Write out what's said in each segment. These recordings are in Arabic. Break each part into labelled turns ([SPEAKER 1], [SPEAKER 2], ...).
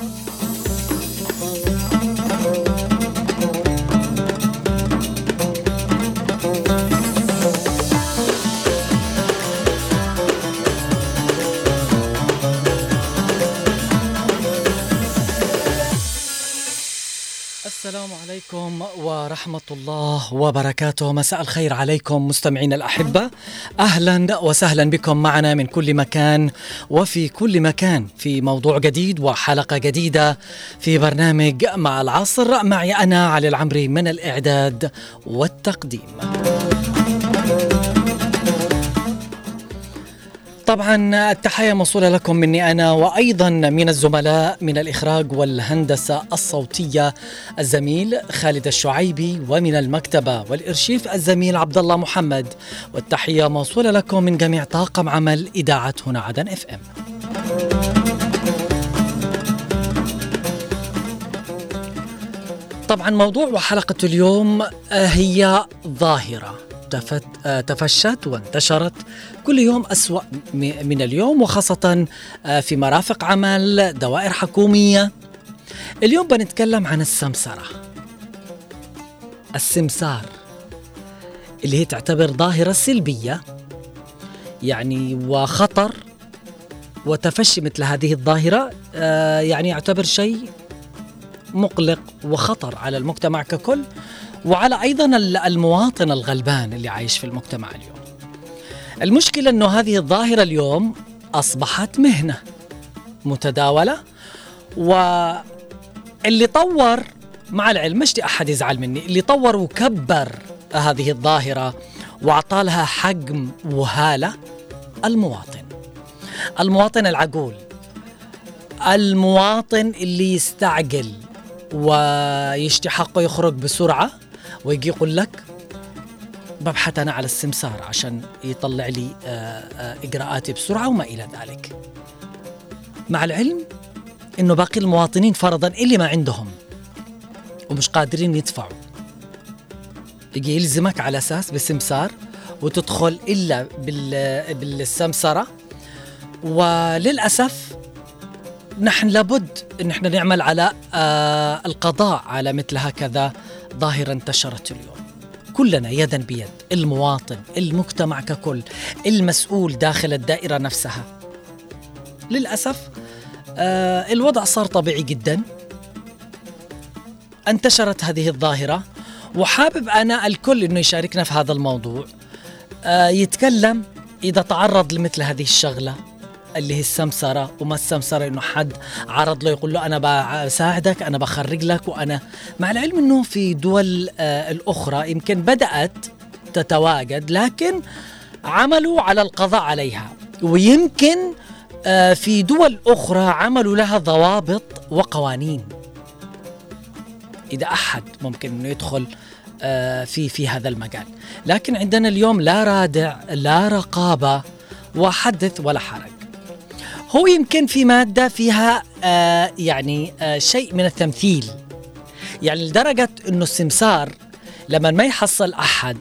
[SPEAKER 1] السلام عليكم ورحمة الله وبركاته. مساء الخير عليكم مستمعين الأحبة. أهلا وسهلا بكم معنا من كل مكان وفي كل مكان في موضوع جديد وحلقة جديدة في برنامج مع العصر. معي أنا علي العمري من الإعداد والتقديم. طبعا التحية موصولة لكم مني أنا وأيضا من الزملاء من الإخراج والهندسة الصوتية الزميل خالد الشعيبي ومن المكتبة والإرشيف الزميل عبد الله محمد. والتحية موصولة لكم من جميع طاقم عمل إذاعة هنا عدن إف إم. طبعا موضوع وحلقة اليوم هي ظاهرة. تفت تفشت وانتشرت كل يوم أسوأ من اليوم وخاصة في مرافق عمل دوائر حكومية. اليوم بنتكلم عن السمسرة. السمسار اللي هي تعتبر ظاهرة سلبية يعني وخطر وتفشي مثل هذه الظاهرة يعني يعتبر شيء مقلق وخطر على المجتمع ككل. وعلى أيضا المواطن الغلبان اللي عايش في المجتمع اليوم. المشكلة إنه هذه الظاهرة اليوم أصبحت مهنة متداولة واللي طور مع العلم مش أحد يزعل مني، اللي طور وكبر هذه الظاهرة واعطى لها حجم وهالة المواطن. المواطن العقول. المواطن اللي يستعجل ويشتي حقه يخرج بسرعة ويجي يقول لك ببحث أنا على السمسار عشان يطلع لي إجراءاتي بسرعة وما إلى ذلك. مع العلم إنه باقي المواطنين فرضا اللي ما عندهم ومش قادرين يدفعوا. يجي يلزمك على أساس بسمسار وتدخل إلا بالسمسرة. وللأسف نحن لابد إن إحنا نعمل على آه القضاء على مثل هكذا. ظاهره انتشرت اليوم. كلنا يدا بيد، المواطن، المجتمع ككل، المسؤول داخل الدائرة نفسها. للأسف آه الوضع صار طبيعي جدا. انتشرت هذه الظاهرة وحابب أنا الكل إنه يشاركنا في هذا الموضوع. آه يتكلم إذا تعرض لمثل هذه الشغلة اللي هي السمسرة وما السمسرة إنه حد عرض له يقول له أنا بساعدك أنا بخرج لك وأنا مع العلم إنه في دول آه الأخرى يمكن بدأت تتواجد لكن عملوا على القضاء عليها. ويمكن آه في دول أخرى عملوا لها ضوابط وقوانين. إذا أحد ممكن إنه يدخل آه في في هذا المجال. لكن عندنا اليوم لا رادع لا رقابة وحدث ولا حرج. هو يمكن في مادة فيها آه يعني آه شيء من التمثيل. يعني لدرجة أنه السمسار لما ما يحصل أحد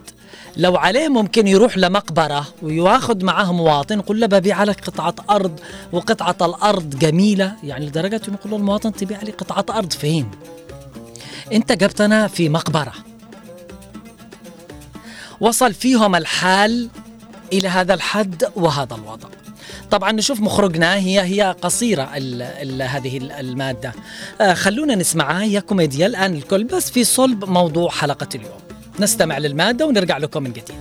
[SPEAKER 1] لو عليه ممكن يروح لمقبرة وياخذ معه مواطن يقول له ببيع لك قطعة أرض وقطعة الأرض جميلة. يعني لدرجة أنه يقول المواطن تبيع لي قطعة أرض فين أنت جبتنا في مقبرة. وصل فيهم الحال إلى هذا الحد وهذا الوضع. طبعا نشوف مخرجنا هي هي قصيرة ال ال هذه المادة. آه خلونا نسمعها هي كوميديا الآن الكل بس في صلب موضوع حلقة اليوم. نستمع للمادة ونرجع لكم من جديد.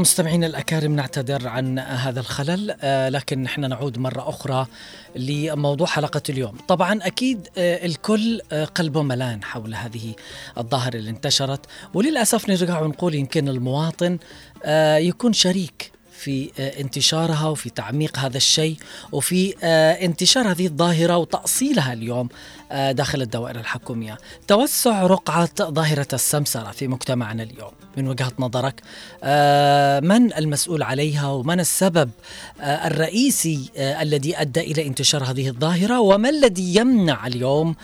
[SPEAKER 1] مستمعينا الأكارم نعتذر عن هذا الخلل آه، لكن نحن نعود مرة أخرى لموضوع حلقة اليوم. طبعا أكيد آه، الكل آه، قلبه ملان حول هذه الظاهرة اللي انتشرت. وللأسف نرجع ونقول يمكن المواطن يكون شريك في انتشارها وفي تعميق هذا الشيء وفي انتشار هذه الظاهرة وتأصيلها اليوم داخل الدوائر الحكومية. توسع رقعة ظاهرة السمسرة في مجتمعنا اليوم. من وجهة نظرك آه، من المسؤول عليها ومن السبب آه، الرئيسي آه، الذي أدى إلى انتشار هذه الظاهرة؟ وما الذي يمنع اليوم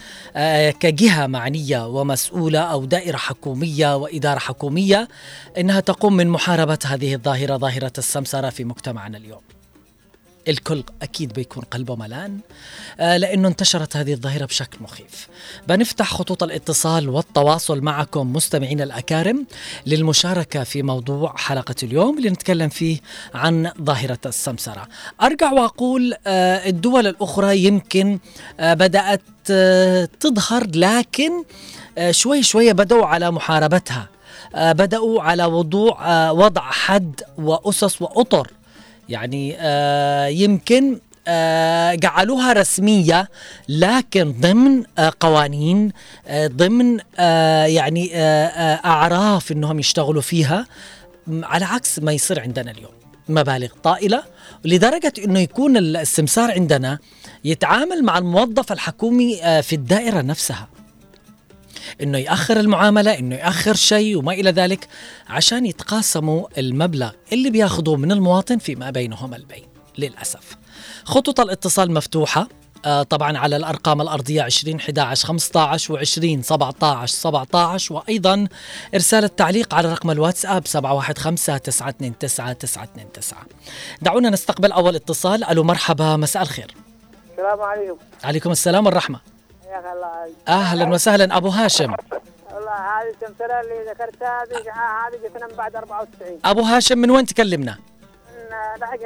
[SPEAKER 1] كجهة معنية ومسؤولة أو دائرة حكومية وإدارة حكومية أنها تقوم من محاربة هذه الظاهرة ظاهرة السمسرة في مجتمعنا اليوم؟ الكل أكيد بيكون قلبه ملان آه لأنه انتشرت هذه الظاهرة بشكل مخيف. بنفتح خطوط الاتصال والتواصل معكم مستمعينا الأكارم للمشاركة في موضوع حلقة اليوم اللي نتكلم فيه عن ظاهرة السمسرة. أرجع وأقول آه الدول الأخرى يمكن آه بدأت تظهر لكن شوي شوي بدأوا على محاربتها. بدأوا على وضوع وضع حد وأسس وأطر يعني آه يمكن آه جعلوها رسمية لكن ضمن آه قوانين آه ضمن آه يعني آه آه أعراف أنهم يشتغلوا فيها على عكس ما يصير عندنا اليوم. مبالغ طائلة لدرجة أنه يكون السمسار عندنا يتعامل مع الموظف الحكومي في الدائرة نفسها. إنه يأخر المعاملة إنه يأخر شيء وما إلى ذلك عشان يتقاسموا المبلغ اللي بياخذوه من المواطن فيما بينهم البين للأسف. خطوط الاتصال مفتوحة آه طبعا على الأرقام الأرضية 20 11 15 و20 17 17 وأيضا إرسال التعليق على رقم الواتساب 715 929 929 دعونا نستقبل أول اتصال. ألو مرحبا مساء الخير.
[SPEAKER 2] السلام عليكم.
[SPEAKER 1] عليكم السلام والرحمة. أهلا وسهلا أبو هاشم.
[SPEAKER 2] والله هذه التمثيليه اللي ذكرتها هذه هذه جتنا من بعد 94
[SPEAKER 1] أبو هاشم من وين تكلمنا؟
[SPEAKER 2] من لحق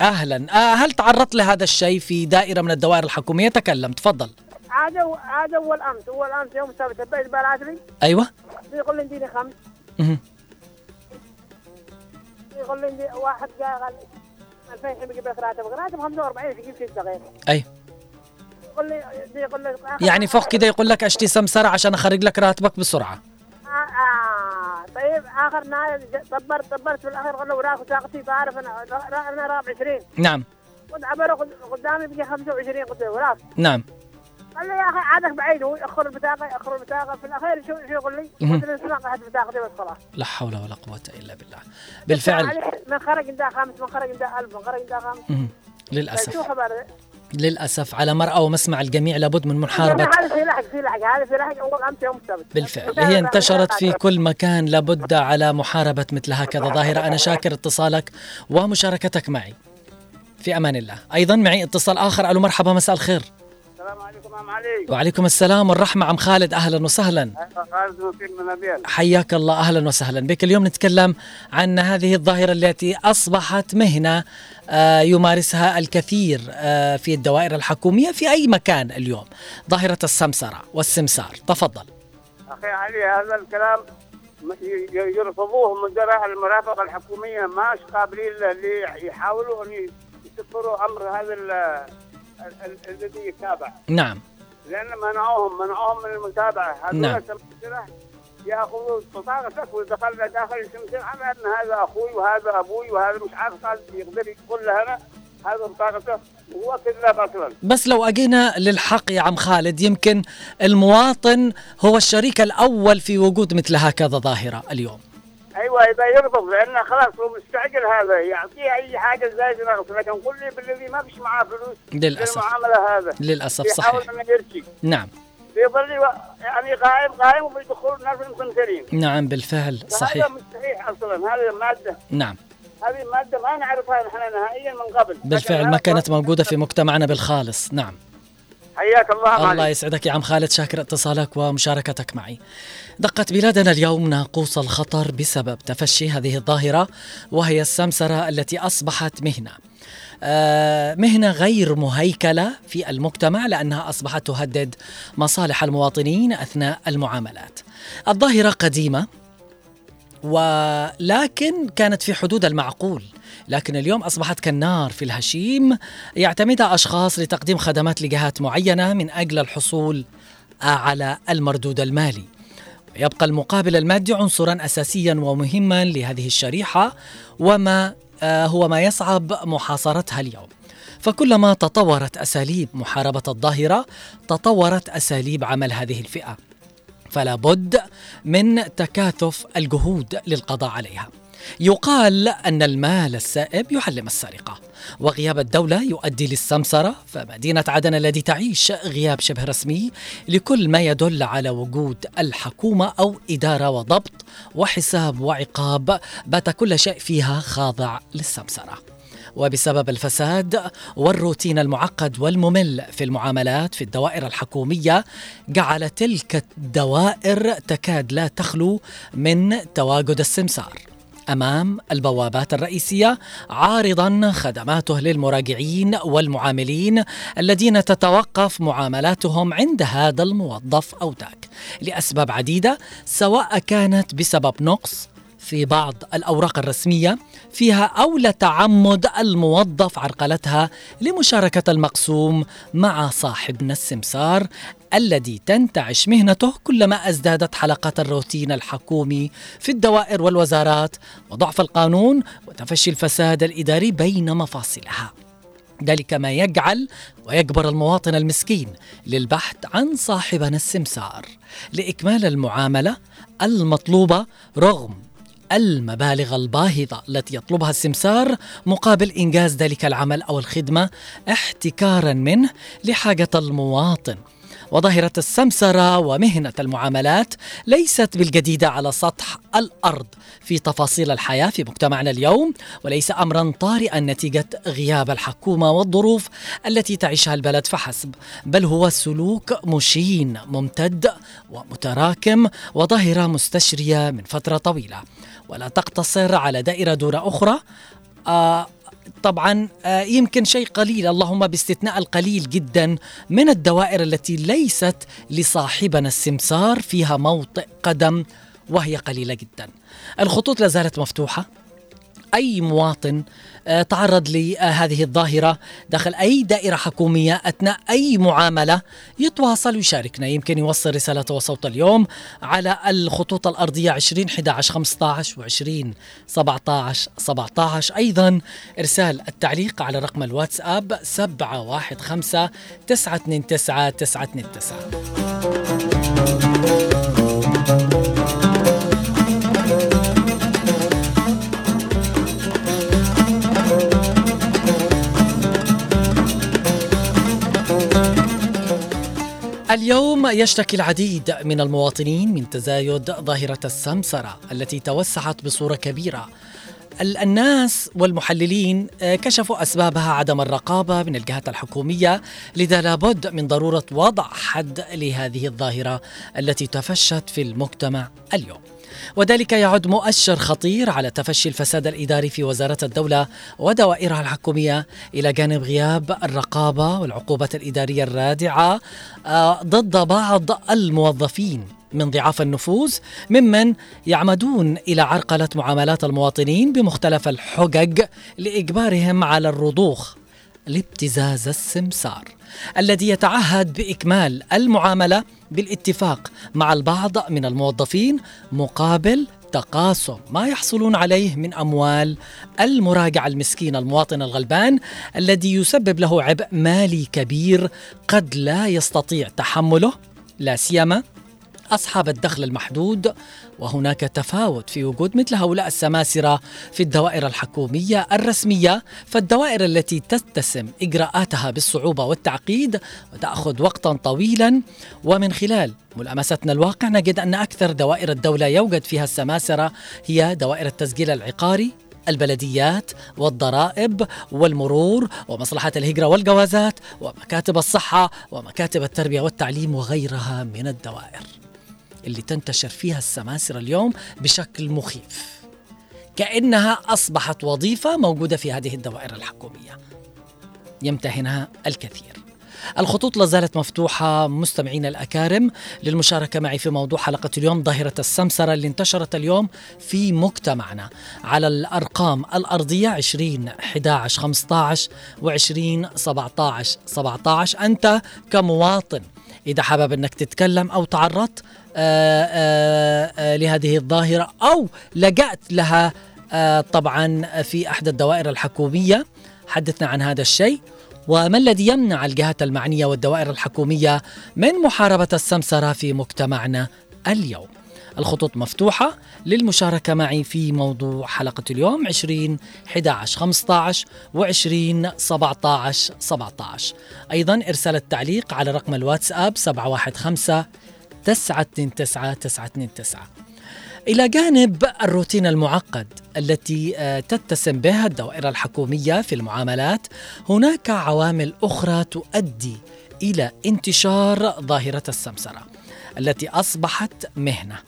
[SPEAKER 1] أهلا. آه هل تعرضت لهذا الشيء في دائرة من الدوائر الحكومية؟ تكلم تفضل.
[SPEAKER 2] عاد عاد اول امس اول امس يوم السبت البيت بالعشري
[SPEAKER 1] أيوه.
[SPEAKER 2] يقول لي اديني خمس
[SPEAKER 1] أها
[SPEAKER 2] يقول لي واحد قال 2000 يجيب لك راتب راتب 45 يجيب 6 دقائق
[SPEAKER 1] أي.
[SPEAKER 2] يقول لي يقول لي
[SPEAKER 1] يعني فوق كده يقول لك أشتي سمسره عشان أخرج لك راتبك بسرعة.
[SPEAKER 2] آه آه. طيب آخر نهايه دبرت دبرت في الاخير قال له وراك طاقتي بعرف أنا أنا راب 20
[SPEAKER 1] نعم.
[SPEAKER 2] عبره قدامي بقي 25 قلت له وراك.
[SPEAKER 1] نعم.
[SPEAKER 2] قال لي يا أخي عادك بعيد هو يأخر البطاقه يأخر البطاقه في الأخير شو شو يقول لي؟ قلت له اسمع قاعد بطاقتي بس خلاص
[SPEAKER 1] لا حول ولا قوة إلا بالله. بالفعل.
[SPEAKER 2] من خرج عندها خامس من خرج عندها 1000 من خرج عندها خامس.
[SPEAKER 1] للأسف.
[SPEAKER 2] شو خبر؟
[SPEAKER 1] للأسف على مرأى ومسمع الجميع لابد من محاربة.
[SPEAKER 2] هذا في لحق في لحق هذا في لحق اول امس يوم السبت.
[SPEAKER 1] بالفعل. هي انتشرت في كل مكان لابد على محاربة مثل هكذا. ظاهرة أنا شاكر اتصالك ومشاركتك معي. في أمان الله. أيضا معي اتصال آخر. ألو مرحبا مساء الخير.
[SPEAKER 2] السلام عليكم عم علي.
[SPEAKER 1] وعليكم السلام والرحمة. عم خالد أهلا وسهلا.
[SPEAKER 2] خالد من أبيل.
[SPEAKER 1] حياك الله. أهلا وسهلا. بك اليوم نتكلم عن هذه الظاهرة التي أصبحت مهنة يمارسها الكثير آه، في الدوائر الحكومية في أي مكان اليوم. ظاهرة السمسرة والسمسار تفضل.
[SPEAKER 2] أخي علي هذا الكلام يرفضوه مدراء المرافق الحكومية. ماش قابلين اللي يحاولوا أن يسفروا أمر هذا الذي يتابع.
[SPEAKER 1] نعم.
[SPEAKER 2] لأن منعوهم منعوهم من المتابعة.
[SPEAKER 1] هذول نعم.
[SPEAKER 2] ياخذوا بطاقتك ودخلنا داخل السمسره على ان هذا أخوي وهذا أبوي وهذا مش عارف قال يقدر يقول لها هذا بطاقته وهو كذاب أصلا
[SPEAKER 1] بس لو أجينا للحق يا عم خالد يمكن المواطن هو الشريك الأول في وجود مثل هكذا ظاهرة اليوم.
[SPEAKER 2] أيوه إذا يرفض لأنه خلاص هو مستعجل هذا يعطيه أي حاجة زي رغبت لكن قل لي بالذي ما فيش معاه فلوس
[SPEAKER 1] للأسف.
[SPEAKER 2] المعاملة هذا.
[SPEAKER 1] للأسف صحيح.
[SPEAKER 2] يحاول إنه يرشي.
[SPEAKER 1] نعم.
[SPEAKER 2] بيظل يعني قائم قائم وبيدخل ناس المسنسرين.
[SPEAKER 1] نعم بالفعل صحيح.
[SPEAKER 2] هذا مستحيل أصلا هذه الماده
[SPEAKER 1] نعم.
[SPEAKER 2] هذه مادة ما نعرفها نحن نهائيا من قبل.
[SPEAKER 1] بالفعل ما كانت موجودة في مجتمعنا بالخالص. نعم.
[SPEAKER 2] حياك الله
[SPEAKER 1] الله. يسعدك يا عم خالد شاكر اتصالك ومشاركتك معي. دقت بلادنا اليوم ناقوس الخطر بسبب تفشي هذه الظاهرة وهي السمسرة التي أصبحت مهنة. آه مهنة غير مهيكلة في المجتمع لأنها أصبحت تهدد مصالح المواطنين أثناء المعاملات. الظاهرة قديمة ولكن كانت في حدود المعقول. لكن اليوم أصبحت كالنار في الهشيم. يعتمدها أشخاص لتقديم خدمات لجهات معينة من أجل الحصول على المردود المالي. يبقى المقابل المادي عنصرا أساسيا ومهما لهذه الشريحة. وما هو ما يصعب محاصرتها اليوم. فكلما تطورت أساليب محاربة الظاهرة تطورت أساليب عمل هذه الفئة. فلا بد من تكاثف الجهود للقضاء عليها. يقال أن المال السائب يعلم السرقة. وغياب الدولة يؤدي للسمسرة فمدينة عدن التي تعيش غياب شبه رسمي لكل ما يدل على وجود الحكومة أو إدارة وضبط وحساب وعقاب بات كل شيء فيها خاضع للسمسرة. وبسبب الفساد والروتين المعقد والممل في المعاملات في الدوائر الحكومية جعل تلك الدوائر تكاد لا تخلو من تواجد السمسار. أمام البوابات الرئيسية عارضا خدماته للمراجعين والمعاملين الذين تتوقف معاملاتهم عند هذا الموظف أو ذاك. لأسباب عديدة سواء كانت بسبب نقص في بعض الأوراق الرسمية فيها أو لتعمد الموظف عرقلتها لمشاركة المقسوم مع صاحبنا السمسار الذي تنتعش مهنته كلما أزدادت حلقات الروتين الحكومي في الدوائر والوزارات وضعف القانون وتفشي الفساد الإداري بين مفاصلها. ذلك ما يجعل ويجبر المواطن المسكين للبحث عن صاحبنا السمسار لإكمال المعاملة المطلوبة رغم المبالغ الباهظة التي يطلبها السمسار مقابل إنجاز ذلك العمل أو الخدمة احتكارا منه لحاجة المواطن وظاهرة السمسرة ومهنة المعاملات ليست بالجديدة على سطح الأرض. في تفاصيل الحياة في مجتمعنا اليوم وليس أمرا طارئا نتيجة غياب الحكومة والظروف التي تعيشها البلد فحسب بل هو سلوك مشين ممتد ومتراكم وظاهرة مستشرية من فترة طويلة. ولا تقتصر على دائرة دون أخرى آه طبعا آه يمكن شيء قليل اللهم باستثناء القليل جدا من الدوائر التي ليست لصاحبنا السمسار فيها موطئ قدم وهي قليلة جدا. الخطوط لا زالت مفتوحة أي مواطن تعرض لهذه الظاهرة داخل أي دائرة حكومية أثناء أي معاملة يتواصل ويشاركنا. يمكن يوصل رسالته وصوت اليوم على الخطوط الأرضية 20 11 15 و 20 17 17 أيضا إرسال التعليق على رقم الواتساب 715 929 929 اليوم يشتكي العديد من المواطنين من تزايد ظاهرة السمسرة التي توسعت بصورة كبيرة. الناس والمحللين آه، كشفوا أسبابها عدم الرقابة من الجهات الحكومية لذا لابد من ضرورة وضع حد لهذه الظاهرة التي تفشت في المجتمع اليوم. وذلك يعد مؤشر خطير على تفشي الفساد الإداري في وزارة الدولة ودوائرها الحكومية إلى جانب غياب الرقابة والعقوبات الإدارية الرادعة آه، ضد بعض الموظفين من ضعاف النفوذ ممن يعمدون إلى عرقلة معاملات المواطنين بمختلف الحجج لإجبارهم على الرضوخ لابتزاز السمسار الذي يتعهد بإكمال المعاملة بالاتفاق مع البعض من الموظفين مقابل تقاسم ما يحصلون عليه من أموال المراجع المسكين المواطن الغلبان الذي يسبب له عبء مالي كبير قد لا يستطيع تحمله. لا سيما أصحاب الدخل المحدود وهناك تفاوت في وجود مثل هؤلاء السماسرة في الدوائر الحكومية الرسمية فالدوائر التي تتسم إجراءاتها بالصعوبة والتعقيد وتأخذ وقتا طويلا. ومن خلال ملامستنا الواقع نجد أن أكثر دوائر الدولة يوجد فيها السماسرة هي دوائر التسجيل العقاري البلديات والضرائب والمرور ومصلحة الهجرة والجوازات ومكاتب الصحة ومكاتب التربية والتعليم وغيرها من الدوائر. اللي تنتشر فيها السماسرة اليوم بشكل مخيف. كأنها أصبحت وظيفة موجودة في هذه الدوائر الحكومية. يمتهنها الكثير. الخطوط لازالت مفتوحة. مستمعينا الأكارم للمشاركة معي في موضوع حلقة اليوم ظاهرة السمسرة اللي انتشرت اليوم في مجتمعنا. على الأرقام الأرضية 20 11 15 و 20 17 17 أنت كمواطن إذا حابب أنك تتكلم أو تعرضت لهذه الظاهرة أو لجأت لها طبعا في أحد الدوائر الحكومية حدثنا عن هذا الشيء. وما الذي يمنع الجهات المعنية والدوائر الحكومية من محاربة السمسرة في مجتمعنا اليوم؟ الخطوط مفتوحة للمشاركة معي في موضوع حلقة اليوم 20 11 15 و 20 17 17 أيضا إرسال التعليق على رقم الواتساب 715 929 929 إلى جانب الروتين المعقد التي تتسم بها الدوائر الحكومية في المعاملات هناك عوامل أخرى تؤدي إلى انتشار ظاهرة السمسرة التي أصبحت مهنة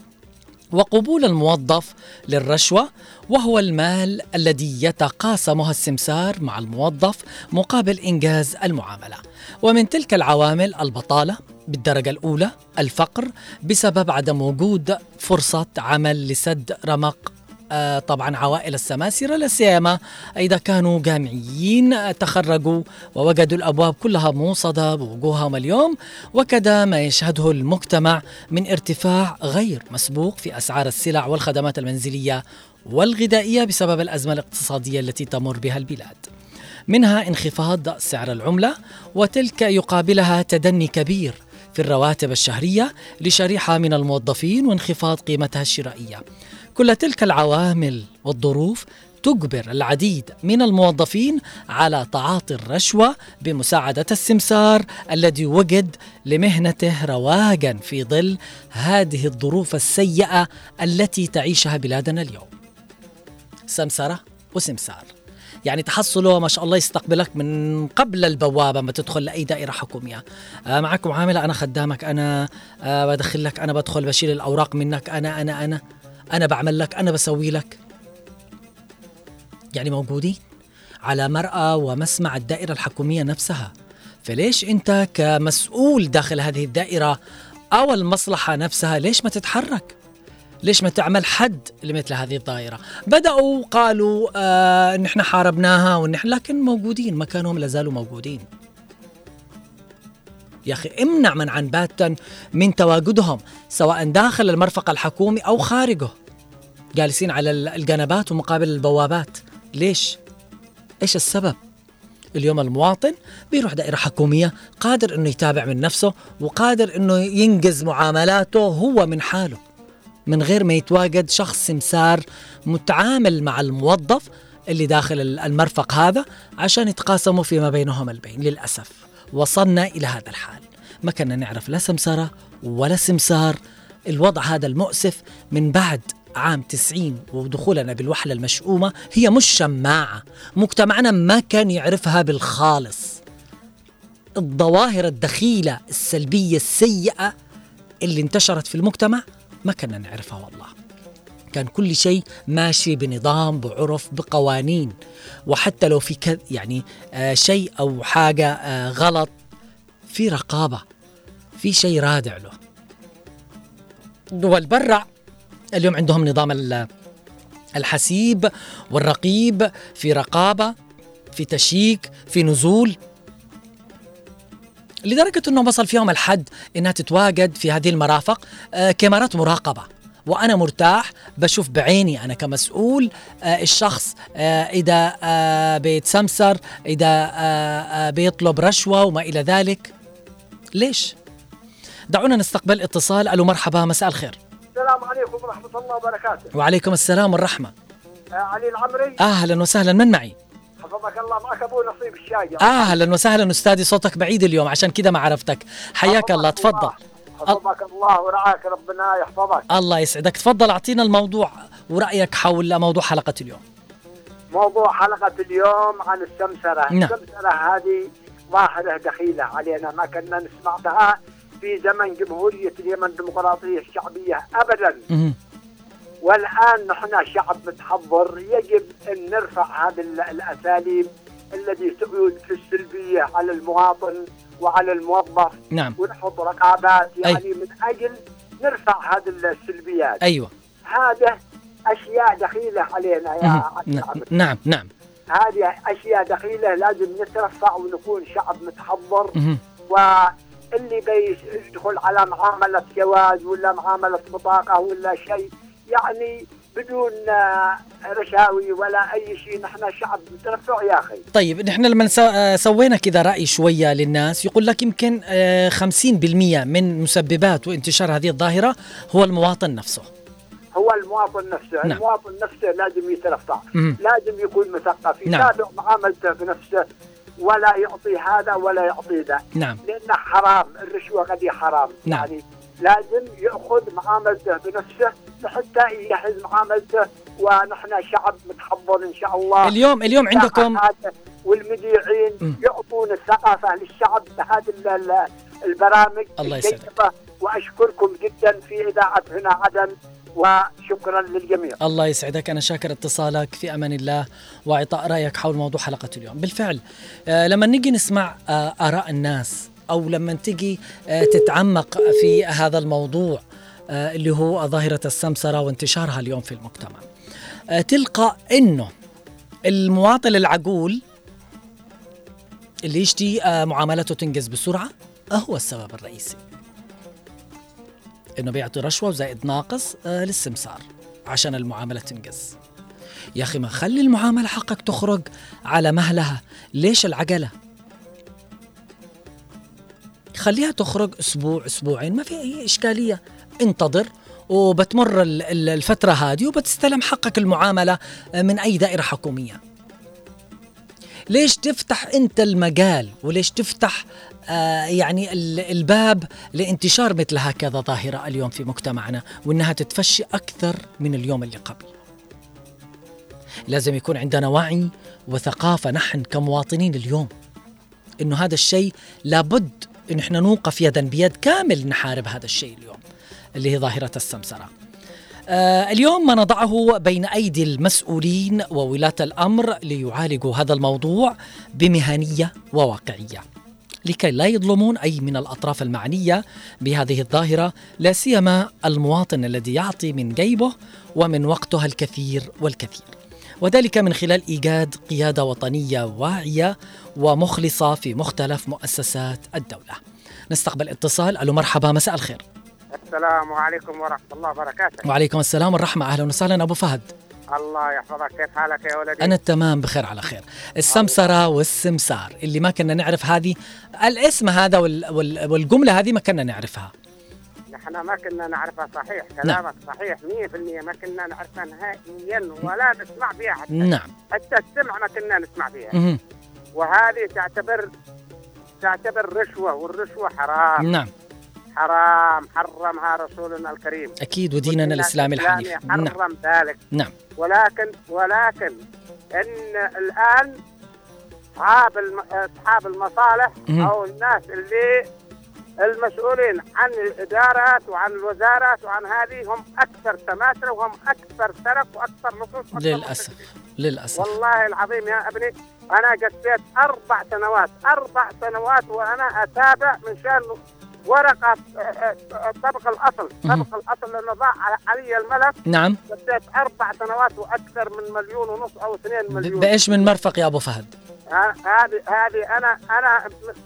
[SPEAKER 1] وقبول الموظف للرشوة وهو المال الذي يتقاسمها السمسار مع الموظف مقابل إنجاز المعاملة. ومن تلك العوامل البطالة بالدرجة الأولى الفقر بسبب عدم وجود فرصة عمل لسد رمق آه طبعا عوائل السماسرة لا سيما إذا كانوا جامعيين تخرجوا ووجدوا الأبواب كلها موصدة بوجوههم اليوم وكذا ما يشهده المجتمع من ارتفاع غير مسبوق في أسعار السلع والخدمات المنزلية والغذائية بسبب الأزمة الاقتصادية التي تمر بها البلاد. منها انخفاض سعر العملة وتلك يقابلها تدني كبير في الرواتب الشهرية لشريحة من الموظفين وانخفاض قيمتها الشرائية كل تلك العوامل والظروف تجبر العديد من الموظفين على تعاطي الرشوة بمساعدة السمسار الذي وجد لمهنته رواجا في ظل هذه الظروف السيئة التي تعيشها بلادنا اليوم. سمسرة وسمسار. يعني تحصله ما شاء الله يستقبلك من قبل البوابة ما تدخل لأي دائرة حكومية. آه معك معامله أنا خدامك أنا آه بدخل لك أنا بدخل بشيل الأوراق منك أنا أنا أنا أنا بعمل لك أنا بسوي لك. يعني موجودين على مرأى ومسمع الدائرة الحكومية نفسها. فليش أنت كمسؤول داخل هذه الدائرة أو المصلحة نفسها ليش ما تتحرك؟ ليش ما تعمل حد لمثل هذه الظاهرة بدأوا قالوا آه نحن حاربناها ونحن لكن موجودين مكانهم لازالوا موجودين. يا أخي امنع من عن باتا من تواجدهم سواء داخل المرفق الحكومي أو خارجه. جالسين على الجنبات ومقابل البوابات. ليش؟ إيش السبب؟ اليوم المواطن بيروح دائرة حكومية قادر إنه يتابع من نفسه وقادر إنه ينجز معاملاته هو من حاله. من غير ما يتواجد شخص سمسار متعامل مع الموظف اللي داخل المرفق هذا عشان يتقاسموا فيما بينهم البين. للأسف وصلنا إلى هذا الحال. ما كنا نعرف لا سمسرة ولا سمسار. الوضع هذا المؤسف من بعد عام 90 ودخولنا بالوحلة المشؤومة هي مش شماعة. مجتمعنا ما كان يعرفها بالخالص. الظواهر الدخيلة السلبية السيئة اللي انتشرت في المجتمع ما كنا نعرفها والله. كان كل شيء ماشي بنظام بعرف بقوانين. وحتى لو في كذ يعني آه شيء أو حاجة آه غلط في رقابة في شيء رادع له. دول برا اليوم عندهم نظام الحسيب والرقيب في رقابة في تشيك في نزول. لدرجة أنه وصل فيهم الحد أنها تتواجد في هذه المرافق آه كاميرات مراقبة. وأنا مرتاح بشوف بعيني أنا كمسؤول آه الشخص آه إذا آه بيتسمسر إذا آه بيطلب رشوة وما إلى ذلك. ليش؟ دعونا نستقبل اتصال. ألو مرحبا مساء الخير.
[SPEAKER 2] السلام عليكم ورحمة الله وبركاته.
[SPEAKER 1] وعليكم السلام والرحمة.
[SPEAKER 2] آه علي العمري.
[SPEAKER 1] أهلا وسهلا من معي؟
[SPEAKER 2] حفظك الله معك ابو نصيب الشايع
[SPEAKER 1] أهلا وسهلا أستاذي صوتك بعيد اليوم عشان كذا ما عرفتك. حياك الله تفضل.
[SPEAKER 2] حفظك الله ورعاك ربنا يحفظك.
[SPEAKER 1] الله يسعدك. تفضل أعطينا الموضوع ورأيك حول موضوع حلقة اليوم.
[SPEAKER 2] موضوع حلقة اليوم عن السمسرة.
[SPEAKER 1] نعم.
[SPEAKER 2] السمسرة هذه ظاهرة دخيلة علينا ما كنا نسمع بها في زمن جمهورية اليمن الديمقراطية الشعبية ابدا.
[SPEAKER 1] مهم.
[SPEAKER 2] والآن نحن شعب متحضر يجب أن نرفع هذه ال- الأساليب التي تعود في السلبية على المواطن
[SPEAKER 3] وعلى الموظف
[SPEAKER 1] نعم
[SPEAKER 3] ونحط رقابات
[SPEAKER 1] أي.
[SPEAKER 3] يعني من أجل نرفع هذه السلبيات
[SPEAKER 1] أيوه
[SPEAKER 3] هذا أشياء دخيلة علينا يا العبد.
[SPEAKER 1] نعم نعم
[SPEAKER 3] هذه أشياء دخيلة لازم نترفع ونكون شعب متحضر. واللي بيدخل على معاملة جواز ولا معاملة بطاقه ولا شيء يعني بدون آه، رشاوي ولا أي شيء نحن شعب مترفع يا أخي
[SPEAKER 1] طيب نحن لما آه، سوينا كذا رأي شوية للناس يقول لك يمكن آه، 50% من مسببات وانتشار هذه الظاهرة هو المواطن نفسه
[SPEAKER 3] هو المواطن نفسه
[SPEAKER 1] نعم.
[SPEAKER 3] المواطن نفسه لازم يترفع. لازم يكون مثقف
[SPEAKER 1] نعم.
[SPEAKER 3] يتابع معاملته بنفسه ولا يعطي هذا ولا يعطي ذا
[SPEAKER 1] نعم
[SPEAKER 3] لأنه حرام الرشوة غدي حرام
[SPEAKER 1] نعم.
[SPEAKER 3] يعني لازم يأخذ معاملته بنفسه حتى يجهز معاملته ونحن شعب متحضر إن شاء الله
[SPEAKER 1] اليوم اليوم عندكم
[SPEAKER 3] والمذيعين. يعطون الثقافه للشعب بهذه ال- ال- البرامج
[SPEAKER 1] الله يسعدك.
[SPEAKER 3] وأشكركم جدا في اذاعه هنا عدن وشكرا للجميع
[SPEAKER 1] الله يسعدك أنا شاكر اتصالك في أمان الله وإعطاء رأيك حول موضوع حلقة اليوم بالفعل آه لما نيجي نسمع آه آراء الناس أو لما تيجي آه تتعمق في هذا الموضوع اللي هو ظاهرة السمسرة وانتشارها اليوم في المجتمع. آه تلقى أنه المواطن العقول اللي يشتي آه معاملته تنجز بسرعة آه هو السبب الرئيسي. إنه بيعطي رشوة وزائد ناقص آه للسمسار عشان المعاملة تنجز. يا أخي ما خلي المعاملة حقك تخرج على مهلها. ليش العجله خليها تخرج أسبوع أسبوعين ما في أي إشكالية. انتظر وبتمر ال- ال- الفترة هذه وبتستلم حقك المعاملة آه، من أي دائرة حكومية ليش تفتح أنت المجال وليش تفتح آه يعني ال- الباب لانتشار مثل هكذا ظاهرة اليوم في مجتمعنا وإنها تتفشي أكثر من اليوم اللي قبل. لازم يكون عندنا وعي وثقافة نحن كمواطنين اليوم إنه هذا الشيء لابد إن إحنا نوقف يدا بيد كامل نحارب هذا الشيء اليوم اللي هي ظاهرة السمسرة. آه، اليوم ما نضعه بين أيدي المسؤولين وولاة الأمر ليعالجوا هذا الموضوع بمهنية وواقعية. لكي لا يظلمون أي من الأطراف المعنية بهذه الظاهرة لا سيما المواطن الذي يعطي من جيبه ومن وقته الكثير والكثير. وذلك من خلال إيجاد قيادة وطنية واعية ومخلصة في مختلف مؤسسات الدولة. نستقبل اتصال. ألو مرحبا مساء الخير.
[SPEAKER 2] السلام عليكم ورحمة الله وبركاته.
[SPEAKER 1] وعليكم السلام والرحمة. أهلا وسهلا أبو فهد.
[SPEAKER 2] الله يحفظك. كيف حالك يا ولدي؟
[SPEAKER 1] أنا تمام بخير على خير. السمسرة والسمسار اللي ما كنا نعرف هذه الاسم هذا وال وال والجملة هذه ما كنا نعرفها.
[SPEAKER 2] نحن ما كنا نعرفها صحيح كلامك صحيح 100% ما كنا نعرفها نهائيا ولا نسمع فيها حتى.
[SPEAKER 1] نعم.
[SPEAKER 2] حتى السمع ما كنا نسمع فيها
[SPEAKER 1] مهم.
[SPEAKER 2] وهذه تعتبر تعتبر رشوة والرشوة حرام.
[SPEAKER 1] نعم.
[SPEAKER 2] حرام حرمها رسولنا الكريم.
[SPEAKER 1] أكيد وديننا الإسلامي الحنيف. نعم.
[SPEAKER 2] حرم ذلك.
[SPEAKER 1] نعم.
[SPEAKER 2] ولكن ولكن إن الآن أصحاب. أصحاب المصالح. أو الناس اللي المسؤولين عن الإدارات وعن الوزارات وعن هذه هم أكثر سماسره وهم أكثر سرق وأكثر لصوص وأكثر
[SPEAKER 1] للأسف. للأسف.
[SPEAKER 2] والله العظيم يا أبني أنا قسيت أربع سنوات أربع سنوات وأنا أتابع من شأن ورقة آه، آه، طبق
[SPEAKER 1] الأصل.
[SPEAKER 2] طبق الأصل لأنه ضاع على- علي الملف.
[SPEAKER 1] نعم.
[SPEAKER 2] قسيت أربع سنوات وأكثر من مليون ونص أو اثنين
[SPEAKER 1] ب-
[SPEAKER 2] مليون.
[SPEAKER 1] بإيش من مرفق يا أبو فهد؟
[SPEAKER 2] هذه هذه أنا أنا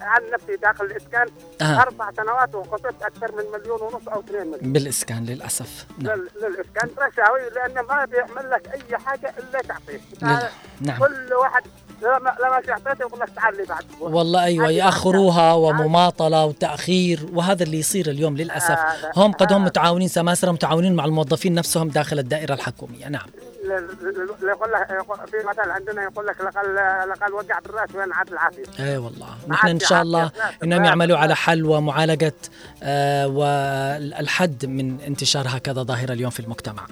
[SPEAKER 2] عن نفسي داخل الإسكان
[SPEAKER 1] آه.
[SPEAKER 2] أربع سنوات وقسيت أكثر من مليون ونص أو اثنين مليون.
[SPEAKER 1] بالإسكان للأسف. نعم.
[SPEAKER 2] لل- للإسكان رشاوي لأنه ما بيعمل لك أي حاجة إلا تعطيه.
[SPEAKER 1] لل... نعم.
[SPEAKER 2] كل واحد لما لما اعطيته يقول لك تعال لي بعد.
[SPEAKER 1] والله أيوة
[SPEAKER 2] هذه
[SPEAKER 1] يأخروها ومماطلة وتأخير وهذا اللي يصير اليوم للأسف.
[SPEAKER 2] هذا-
[SPEAKER 1] هم قد هم. متعاونين سماسرة متعاونين مع الموظفين نفسهم داخل الدائرة الحكومية. نعم.
[SPEAKER 2] يقول لك في مثل عندنا يقول لك لقال لقال وقع بالراس وين عاد العافيه
[SPEAKER 1] إي والله. نحن
[SPEAKER 2] إن
[SPEAKER 1] شاء. الله
[SPEAKER 2] إنهم
[SPEAKER 1] يعملوا. على حل ومعالجه آه والحد من انتشار هكذا ظاهرة اليوم في المجتمع.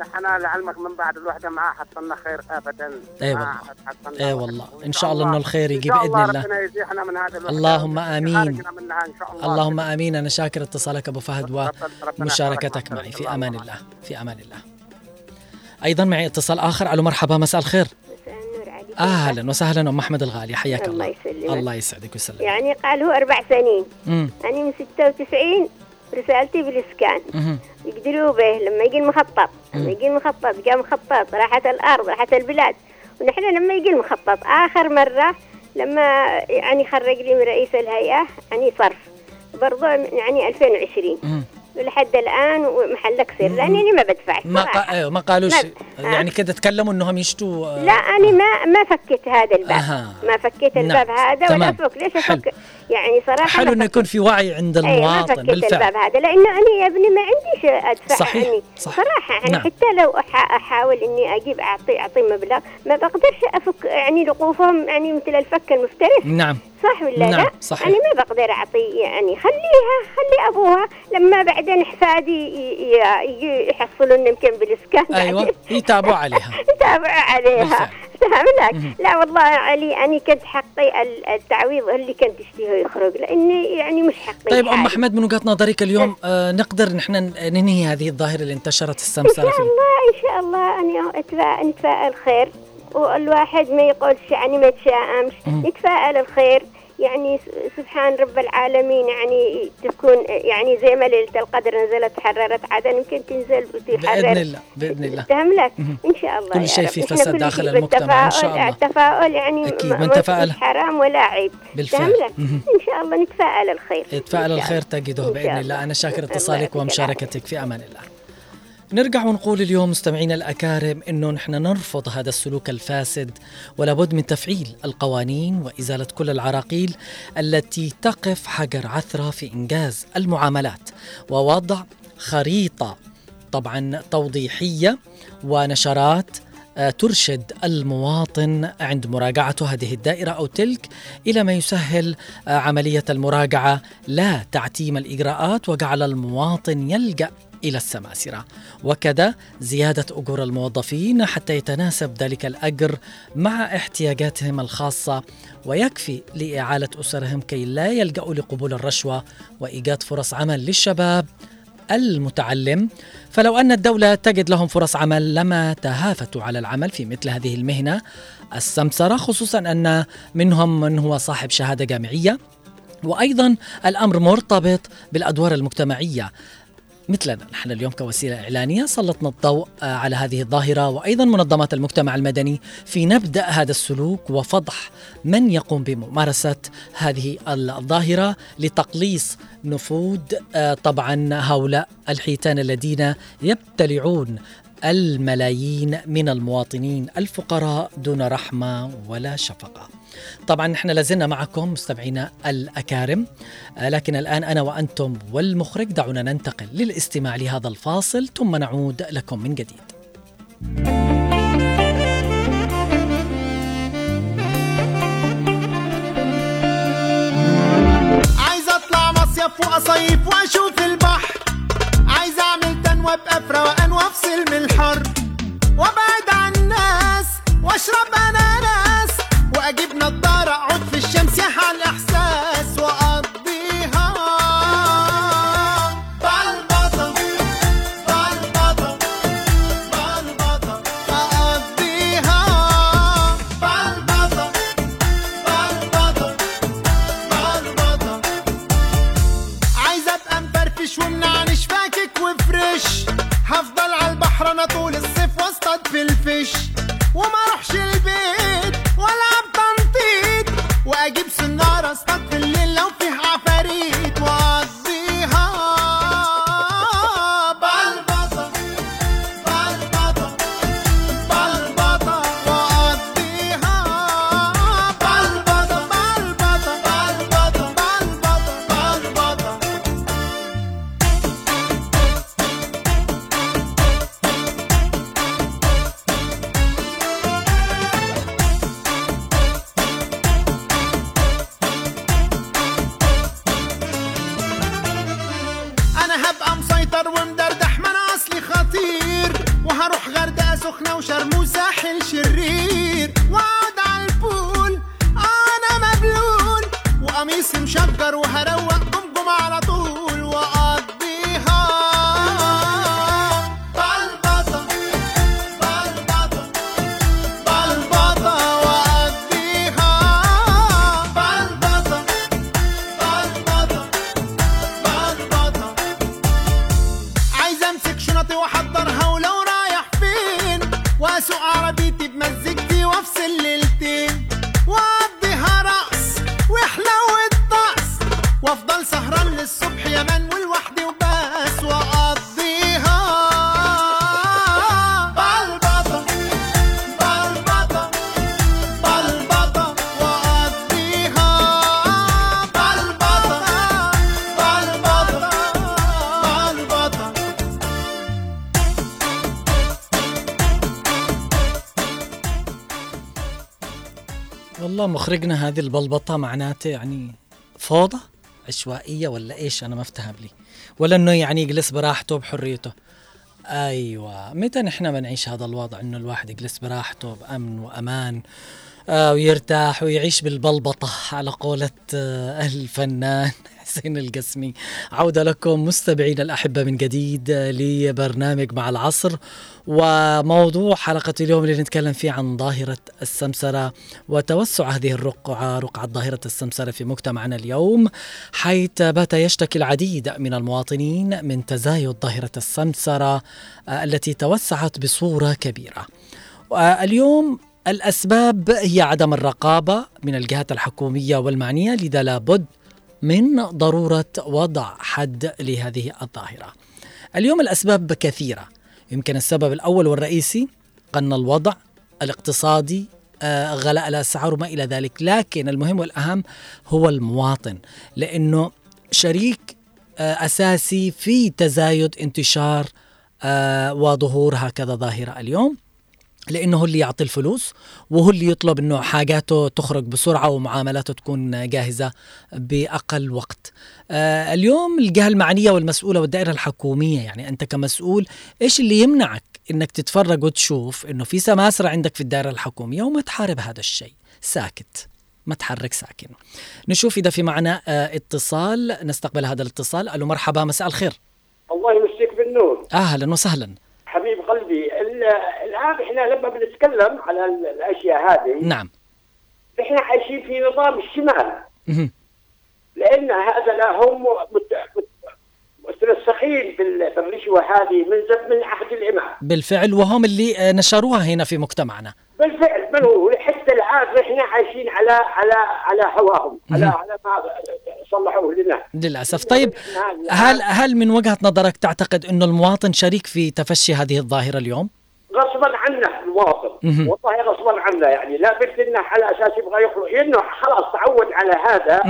[SPEAKER 2] نحن لعلمك من بعد الوحدة ما حصلنا خير ابدا. ما
[SPEAKER 1] والله.
[SPEAKER 2] إي.
[SPEAKER 1] والله. إن شاء الله إنه الخير يجي بإذن الله
[SPEAKER 2] ربنا يزيحنا من هذا
[SPEAKER 1] اللهم
[SPEAKER 2] منها شاء الله.
[SPEAKER 1] اللهم آمين. أنا شاكر اتصالك أبو فهد ومشاركتك. معي. في
[SPEAKER 2] أمان.
[SPEAKER 1] الله. في أمان الله. أيضا معي اتصال آخر. ألو مرحبا مساء الخير.
[SPEAKER 4] مساء النور عليكم
[SPEAKER 1] أهلا وسهلا. أم أحمد الغالي حياك
[SPEAKER 4] الله
[SPEAKER 1] الله.
[SPEAKER 4] يسلمك.
[SPEAKER 1] الله يسعدك ويسلمك.
[SPEAKER 4] يعني قال هو أربع سنين.
[SPEAKER 1] مم.
[SPEAKER 4] أنا من 96 رسالتي بالإسكان.
[SPEAKER 1] مهم.
[SPEAKER 4] يقدروا به لما يجي المخطط. لما يجي المخطط جاء مخطط راحت الأرض راحت البلاد. ونحن لما يجي المخطط آخر مرة لما يعني خرج لي من رئيس الهيئة يعني صرف. برضو يعني 2020
[SPEAKER 1] مم.
[SPEAKER 4] ولحد الآن ومحلك سر أنا ما بدفع
[SPEAKER 1] ما. قا... أيوة، ما قالوش
[SPEAKER 4] ما-
[SPEAKER 1] يعني كده تكلموا إنهم يشتوا آه،
[SPEAKER 4] لا أنا ما ما فكيت هذا الباب
[SPEAKER 1] أها.
[SPEAKER 4] ما فكيت
[SPEAKER 1] نعم.
[SPEAKER 4] الباب هذا ولا
[SPEAKER 1] تمام.
[SPEAKER 4] أفك ليش
[SPEAKER 1] حلو.
[SPEAKER 4] يعني صراحة
[SPEAKER 1] حلو إنه يكون في وعي عند
[SPEAKER 4] ما
[SPEAKER 1] المواطن
[SPEAKER 4] فكيت
[SPEAKER 1] بالفعل
[SPEAKER 4] الباب هذا لأنه أنا يا ابني ما عنديش أدفع
[SPEAKER 1] صحيح،
[SPEAKER 4] يعني
[SPEAKER 1] صح.
[SPEAKER 4] صراحة يعني
[SPEAKER 1] نعم.
[SPEAKER 4] حتى لو أحاول إني أجيب أعطي أعطي مبلغ ما بقدرش أفك يعني لقوفهم يعني مثل الفك المفترس
[SPEAKER 1] نعم
[SPEAKER 4] صح ولا
[SPEAKER 1] نعم،
[SPEAKER 4] لا؟
[SPEAKER 1] صحيح.
[SPEAKER 4] أنا ما بقدر أعطي يعني خليها خلي أبوها لما بعدين احفادي ي- ي- يجي يحصلون يمكن
[SPEAKER 1] بالإسكان
[SPEAKER 4] أيوه
[SPEAKER 1] يتابعوا عليها
[SPEAKER 4] يتابعوا عليها؟ لا والله علي أنا كنت حقي ال- التعويض اللي كنت اشتهيه يخرج لأني يعني مش حقي
[SPEAKER 1] طيب
[SPEAKER 4] أم.
[SPEAKER 1] أحمد من وجهة نظرك اليوم آه نقدر نحن ننهي هذه الظاهرة اللي انتشرت السمسرة
[SPEAKER 4] شاء
[SPEAKER 1] في
[SPEAKER 4] الله إن شاء الله أتفائل نتفائل خير والواحد ما يقولش يعني ما يتشائمش
[SPEAKER 1] مم.
[SPEAKER 4] نتفائل الخير يعني سبحان رب العالمين يعني تكون يعني زي ما ليلة القدر نزلت حررت عدن يمكن تنزل وتحرر
[SPEAKER 1] بإذن الله بإذن الله
[SPEAKER 4] فهم لك
[SPEAKER 1] مهم.
[SPEAKER 4] إن شاء الله
[SPEAKER 1] كل شيء. في فساد داخل المجتمع إن شاء الله.
[SPEAKER 4] التفاؤل يعني
[SPEAKER 1] تفاءل.
[SPEAKER 4] مش حرام ولا عيب
[SPEAKER 1] بالفعل.
[SPEAKER 4] إن شاء الله نتفائل الخير شاء
[SPEAKER 1] الخير. تجده
[SPEAKER 4] بإذن
[SPEAKER 1] الله أنا شاكر اتصالك ومشاركتك في أمان الله نرجع ونقول اليوم مستمعينا الأكارم أنه نحن نرفض هذا السلوك الفاسد ولا بد من تفعيل القوانين وإزالة كل العراقيل التي تقف حجر عثرة في إنجاز المعاملات ووضع خريطة طبعا توضيحية ونشرات آه، ترشد المواطن عند مراجعته هذه الدائرة أو تلك إلى ما يسهل آه، عملية المراجعة. لا تعتيم الإجراءات وجعل المواطن يلجأ إلى السماسرة وكذا زيادة أجور الموظفين حتى يتناسب ذلك الأجر مع احتياجاتهم الخاصة ويكفي لإعالة أسرهم كي لا يلجأوا لقبول الرشوة وإيجاد فرص عمل للشباب المتعلم. فلو أن الدولة تجد لهم فرص عمل لما تهافتوا على العمل في مثل هذه المهنة السمسرة خصوصا أن منهم من هو صاحب شهادة جامعية وأيضا الأمر مرتبط بالأدوار المجتمعية. مثلنا. نحن اليوم كوسيلة إعلانية سلطنا الضوء آه، على هذه الظاهرة وأيضا منظمات المجتمع المدني في نبدأ هذا السلوك وفضح من يقوم بممارسة هذه الظاهرة لتقليص نفوذ آه، طبعا هؤلاء الحيتان الذين يبتلعون الملايين من المواطنين الفقراء دون رحمة ولا شفقة. طبعا نحن لازلنا معكم مستمعينا الأكارم آه، لكن الآن أنا وأنتم والمخرج دعونا ننتقل للاستماع لهذا الفاصل ثم نعود لكم من جديد.
[SPEAKER 5] عايز أطلع مصيف وأصيف وأشوف البحر. عايز أعمل تنوى في روقان وافصل من الحر. وأبعد عن الناس وأشرب اناناس واجيب نضاره اقعد في الشمس يا الاحساس هفضل سهران للصبح يا من ولوحدي وبس وأقضيها. بلبطة بلبطة بلبطة وأقضيها. بلبطة بلبطة بلبطة
[SPEAKER 1] والله مخرجنا هذه البلبطة معناته يعني فوضى. عشوائية ولا إيش؟ أنا ما أفتهم لي. ولا إنه يعني يجلس براحته بحريته. أيوه. متى نحن بنعيش هذا الوضع إنه الواحد يجلس براحته بأمن وأمان آه ويرتاح ويعيش بالبلبطة على قولة آه الفنان؟ حسين القسمي عودة لكم مستمعينا الأحبة من جديد لبرنامج مع العصر وموضوع حلقة اليوم اللي نتكلم فيه عن ظاهرة السمسرة وتوسع هذه الرقعة رقعة ظاهرة السمسرة في مجتمعنا اليوم حيث بات يشتكي العديد من المواطنين من تزايد ظاهرة السمسرة التي توسعت بصورة كبيرة. اليوم الأسباب هي عدم الرقابة من الجهات الحكومية والمعنية لذا لابد من ضرورة وضع حد لهذه الظاهرة. اليوم الأسباب كثيرة. يمكن السبب الأول والرئيسي قن الوضع الاقتصادي آه، غلاء الأسعار وما إلى ذلك. لكن المهم والأهم هو المواطن لأنه شريك آه، أساسي في تزايد انتشار آه، وظهور هكذا ظاهرة اليوم. لأنه هو اللي يعطي الفلوس وهو اللي يطلب إنه حاجاته تخرج بسرعة ومعاملاته تكون جاهزة بأقل وقت. آه اليوم الجهة المعنية والمسؤولة والدائرة الحكومية يعني أنت كمسؤول إيش اللي يمنعك إنك تتفرج وتشوف إنه في سماسرة عندك في الدائرة الحكومية وما تحارب هذا الشيء، ساكت. ما تحرك ساكن. نشوف إذا في معنا آه اتصال نستقبل هذا الاتصال، ألو مرحبا مساء الخير.
[SPEAKER 6] الله يمسيك بالنور
[SPEAKER 1] أهلا وسهلا.
[SPEAKER 6] الان إحنا لما بنتكلم على ال- الأشياء هذه
[SPEAKER 1] نعم.
[SPEAKER 6] إحنا عايشين في نظام الشمال. لأن هذا لا هم مت- مت- مترسخين بال- بالرشوة هذه من من عهد الإمام
[SPEAKER 1] بالفعل وهم اللي آه، نشروها هنا في مجتمعنا.
[SPEAKER 6] بالفعل بل هو حتى الآن إحنا عايشين على على على هواهم على. على ما صلحوه لنا
[SPEAKER 1] للأسف طيب
[SPEAKER 6] إحنا-
[SPEAKER 1] هل هل من وجهة نظرك تعتقد إنه المواطن شريك في تفشي هذه الظاهرة اليوم؟
[SPEAKER 6] غصبا عنه المواطن. والله غصبا عنه يعني. لا بد إنه على أساس يبغى يخرج لأنه خلاص تعود على هذا.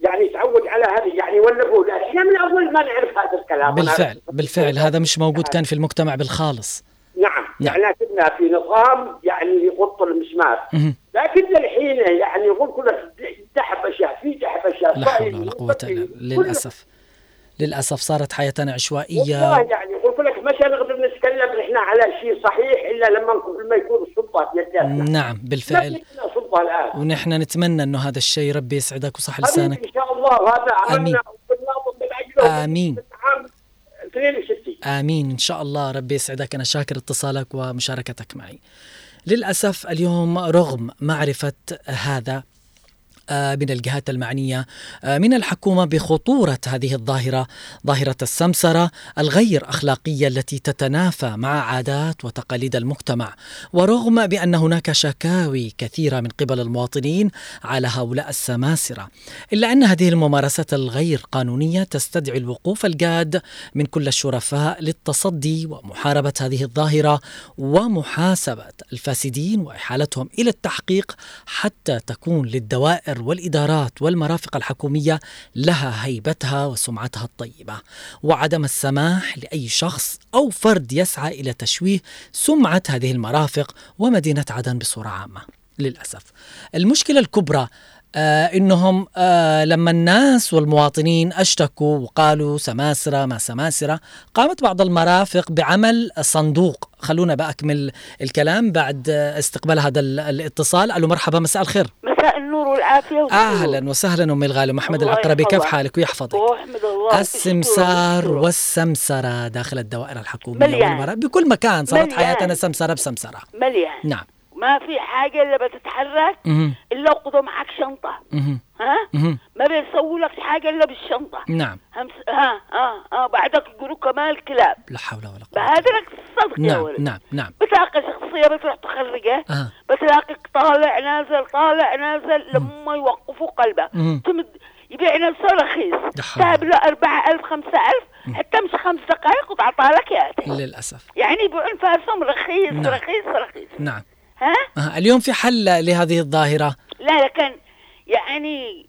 [SPEAKER 6] يعني تعود على هذه. يعني ولا نقول إحنا من اول ما نعرف هذا الكلام.
[SPEAKER 1] بالفعل بالفعل. هذا مش موجود كان في المجتمع بالخالص.
[SPEAKER 6] نعم.
[SPEAKER 1] نعم.
[SPEAKER 6] يعني كنا في نظام يعني يغط المسمار. لكن الحين يعني يقول كله تحب أشياء في تحب أشياء.
[SPEAKER 1] لا حول ولا قوة إلا بالله. للأسف. للأسف صارت حياتنا عشوائية.
[SPEAKER 6] يعني يقول لك مش نقدر نتكلم إحنا على شيء صحيح إلا لما لما يكون السلطه بيدنا
[SPEAKER 1] نعم بالفعل.
[SPEAKER 6] سلطه الآن.
[SPEAKER 1] ونحن نتمنى إنه هذا الشيء ربي يسعدك وصح لسانك.
[SPEAKER 6] إن شاء الله
[SPEAKER 1] آمين.
[SPEAKER 6] عملنا. من عام 62
[SPEAKER 1] آمين. إن شاء الله ربي يسعدك. أنا شاكر اتصالك ومشاركتك معي. للأسف اليوم رغم معرفة هذا من الجهات المعنية آه، من الحكومة بخطورة هذه الظاهرة ظاهرة السمسرة الغير أخلاقية التي تتنافى مع عادات وتقاليد المجتمع. ورغم بأن هناك شكاوي كثيرة من قبل المواطنين على هؤلاء السماسرة إلا أن هذه الممارسات الغير قانونية تستدعي الوقوف الجاد من كل الشرفاء للتصدي ومحاربة هذه الظاهرة ومحاسبة الفاسدين وإحالتهم إلى التحقيق حتى تكون للدوائر والإدارات والمرافق الحكومية لها هيبتها وسمعتها الطيبة. وعدم السماح لأي شخص أو فرد يسعى إلى تشويه سمعة هذه المرافق ومدينة عدن بصورة عامة للأسف. المشكلة الكبرى آه إنهم آه لما الناس والمواطنين أشتكوا وقالوا سماسرة ما سماسرة قامت بعض المرافق بعمل صندوق خلونا باكمل الكلام بعد استقبال هذا ال- الاتصال. ألو مرحبا مساء الخير.
[SPEAKER 7] مساء النور والعافية والسرور.
[SPEAKER 1] أهلا وسهلا امي الغاليه محمد العقربي. كيف. حالك؟ ويحفظك
[SPEAKER 7] الله.
[SPEAKER 1] السمسار
[SPEAKER 7] والشكر.
[SPEAKER 1] والسمسرة داخل الدوائر الحكومية
[SPEAKER 7] مليان.
[SPEAKER 1] بكل مكان صارت
[SPEAKER 7] مليان.
[SPEAKER 1] حياتنا سمسرة بسمسرة.
[SPEAKER 7] مليان.
[SPEAKER 1] نعم.
[SPEAKER 7] ما في حاجة إلا بتتحرك. إلا وخذوا معك شنطة.
[SPEAKER 1] مهم.
[SPEAKER 7] ها. ما بيسووا لك حاجة إلا بالشنطة.
[SPEAKER 1] نعم.
[SPEAKER 7] همس... ها ها ها بعدك يقولوا كمان الكلاب
[SPEAKER 1] لا حول ولا قوة.
[SPEAKER 7] بهادرك الصدق يا
[SPEAKER 1] نعم
[SPEAKER 7] ولد.
[SPEAKER 1] نعم نعم.
[SPEAKER 7] بتلاقي شخصية بتروح تخرجه
[SPEAKER 1] آه.
[SPEAKER 7] بتلاقيك طالع نازل طالع نازل لما يوقفوا قلبه. تمد يبيع نفسه رخيص.
[SPEAKER 1] يا.
[SPEAKER 7] تعب له 4000 5000 حتى مش خمس دقائق وتعطى لك ياتي.
[SPEAKER 1] للأسف.
[SPEAKER 7] يعني يبيعون فارسهم رخيص
[SPEAKER 1] نعم.
[SPEAKER 7] رخيص رخيص.
[SPEAKER 1] نعم.
[SPEAKER 7] ها؟
[SPEAKER 1] آه. اليوم في حل لهذه الظاهرة؟
[SPEAKER 7] لا لكن يعني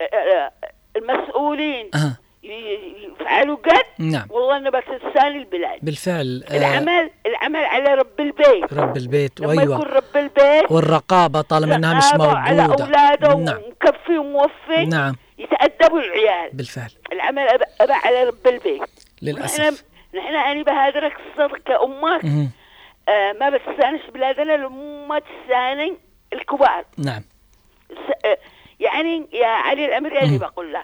[SPEAKER 7] آه، آه، المسؤولين
[SPEAKER 1] آه.
[SPEAKER 7] ي- ي- يفعلوا قد
[SPEAKER 1] نعم.
[SPEAKER 7] والله إنه بتنسان البلاد.
[SPEAKER 1] بالفعل آه
[SPEAKER 7] العمل العمل على رب البيت.
[SPEAKER 1] رب البيت
[SPEAKER 7] لما يكون
[SPEAKER 1] وايوه
[SPEAKER 7] رب البيت
[SPEAKER 1] والرقابة طالما إنها مش
[SPEAKER 7] رقابة على
[SPEAKER 1] موجودة.
[SPEAKER 7] أولاده
[SPEAKER 1] نعم.
[SPEAKER 7] ومكفي وموفي.
[SPEAKER 1] نعم.
[SPEAKER 7] يتأدبوا العيال.
[SPEAKER 1] بالفعل.
[SPEAKER 7] العمل أبا على رب البيت.
[SPEAKER 1] للأسف.
[SPEAKER 7] نحن أنا بهادرك الصدق
[SPEAKER 1] مهم.
[SPEAKER 7] آه ما بتستأنش بلادنا لما تستاني الكبار.
[SPEAKER 1] نعم.
[SPEAKER 7] يعني يا علي الأمر اللي بقول لك.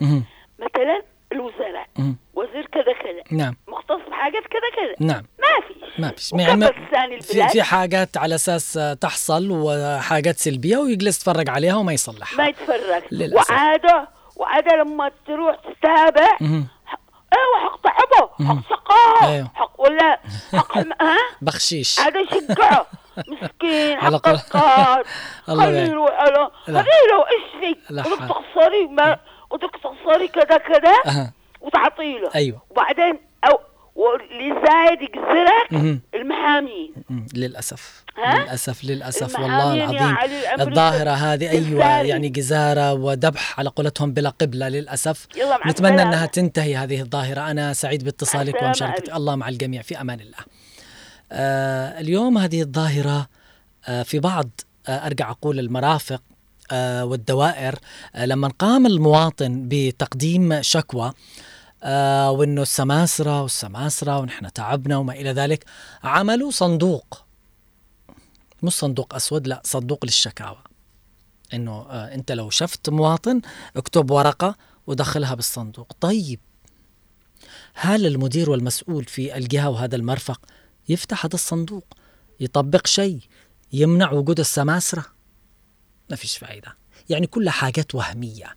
[SPEAKER 7] مثلا الوزراء. وزير كذا كذا
[SPEAKER 1] نعم
[SPEAKER 7] مختص بحاجات كذا كذا
[SPEAKER 1] نعم
[SPEAKER 7] ما فيش
[SPEAKER 1] ما فيش يعني ما- في في حاجات على أساس آه، تحصل وحاجات سلبية ويجلس يتفرج عليها وما
[SPEAKER 7] ما
[SPEAKER 1] يصلحها
[SPEAKER 7] يتفرج
[SPEAKER 1] للأسف.
[SPEAKER 7] وعادة وعادة لما تروح تتابع. أيوه حق تعبه. حق سقاه
[SPEAKER 1] أيوه.
[SPEAKER 7] حق ولا حق. ها
[SPEAKER 1] بخشيش
[SPEAKER 7] هذا يشجعه مسكين
[SPEAKER 1] على
[SPEAKER 7] حق القار
[SPEAKER 1] الله
[SPEAKER 7] خليه
[SPEAKER 1] يعين.
[SPEAKER 7] يروح على
[SPEAKER 1] لا.
[SPEAKER 7] خليه له إيش فيك
[SPEAKER 1] لا
[SPEAKER 7] ودك
[SPEAKER 1] حول.
[SPEAKER 7] تخسري ما ودك تخسري كذا كذا. وتعطي له
[SPEAKER 1] أيوه
[SPEAKER 7] وبعدين أو واللي زايد يجزرك. المحامين. للأسف؟
[SPEAKER 1] للأسف للأسف والله العظيم الظاهرة هذه
[SPEAKER 7] أيوه.
[SPEAKER 1] يعني جزارة وذبح على قولتهم بلا
[SPEAKER 7] قبلة للأسف
[SPEAKER 1] نتمنى. أنها تنتهي هذه الظاهرة أنا سعيد باتصالك ومشاركتك. الله مع الجميع في أمان الله اليوم هذه الظاهرة آه في بعض آه أرجع أقول المرافق آه والدوائر آه لما قام المواطن بتقديم شكوى آه وإنه السماسرة والسماسرة ونحن تعبنا وما إلى ذلك عملوا صندوق. مش صندوق أسود لا صندوق للشكاوى. إنه آه أنت لو شفت مواطن اكتب ورقة ودخلها بالصندوق. طيب هل المدير والمسؤول في الجهة وهذا المرفق يفتح هذا الصندوق يطبق شيء يمنع وجود السماسرة. ما فيش فائده يعني كلها حاجات وهمية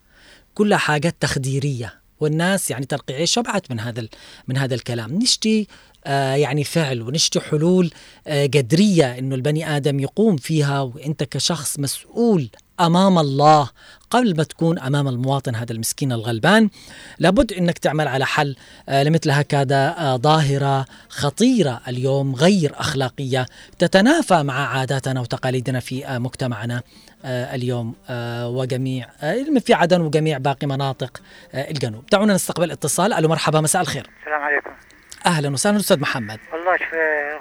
[SPEAKER 1] كلها حاجات تخديرية. والناس يعني ترقيعيه شبعت من هذا من هذا الكلام. نشتي آه يعني فعل ونشتي حلول آه جذريه إنه البني آدم يقوم فيها وإنت كشخص مسؤول أمام الله. قبل ما تكون أمام المواطن هذا المسكين الغلبان لابد إنك تعمل على حل آه لمثل هكذا آه ظاهرة خطيرة اليوم غير أخلاقية تتنافى مع عاداتنا وتقاليدنا في آه مجتمعنا اليوم وجميع في عدن وجميع باقي مناطق الجنوب. دعونا نستقبل اتصال. ألو مرحبا مساء الخير.
[SPEAKER 8] السلام عليكم.
[SPEAKER 1] أهلا وسهلا أستاذ محمد.
[SPEAKER 8] والله شوف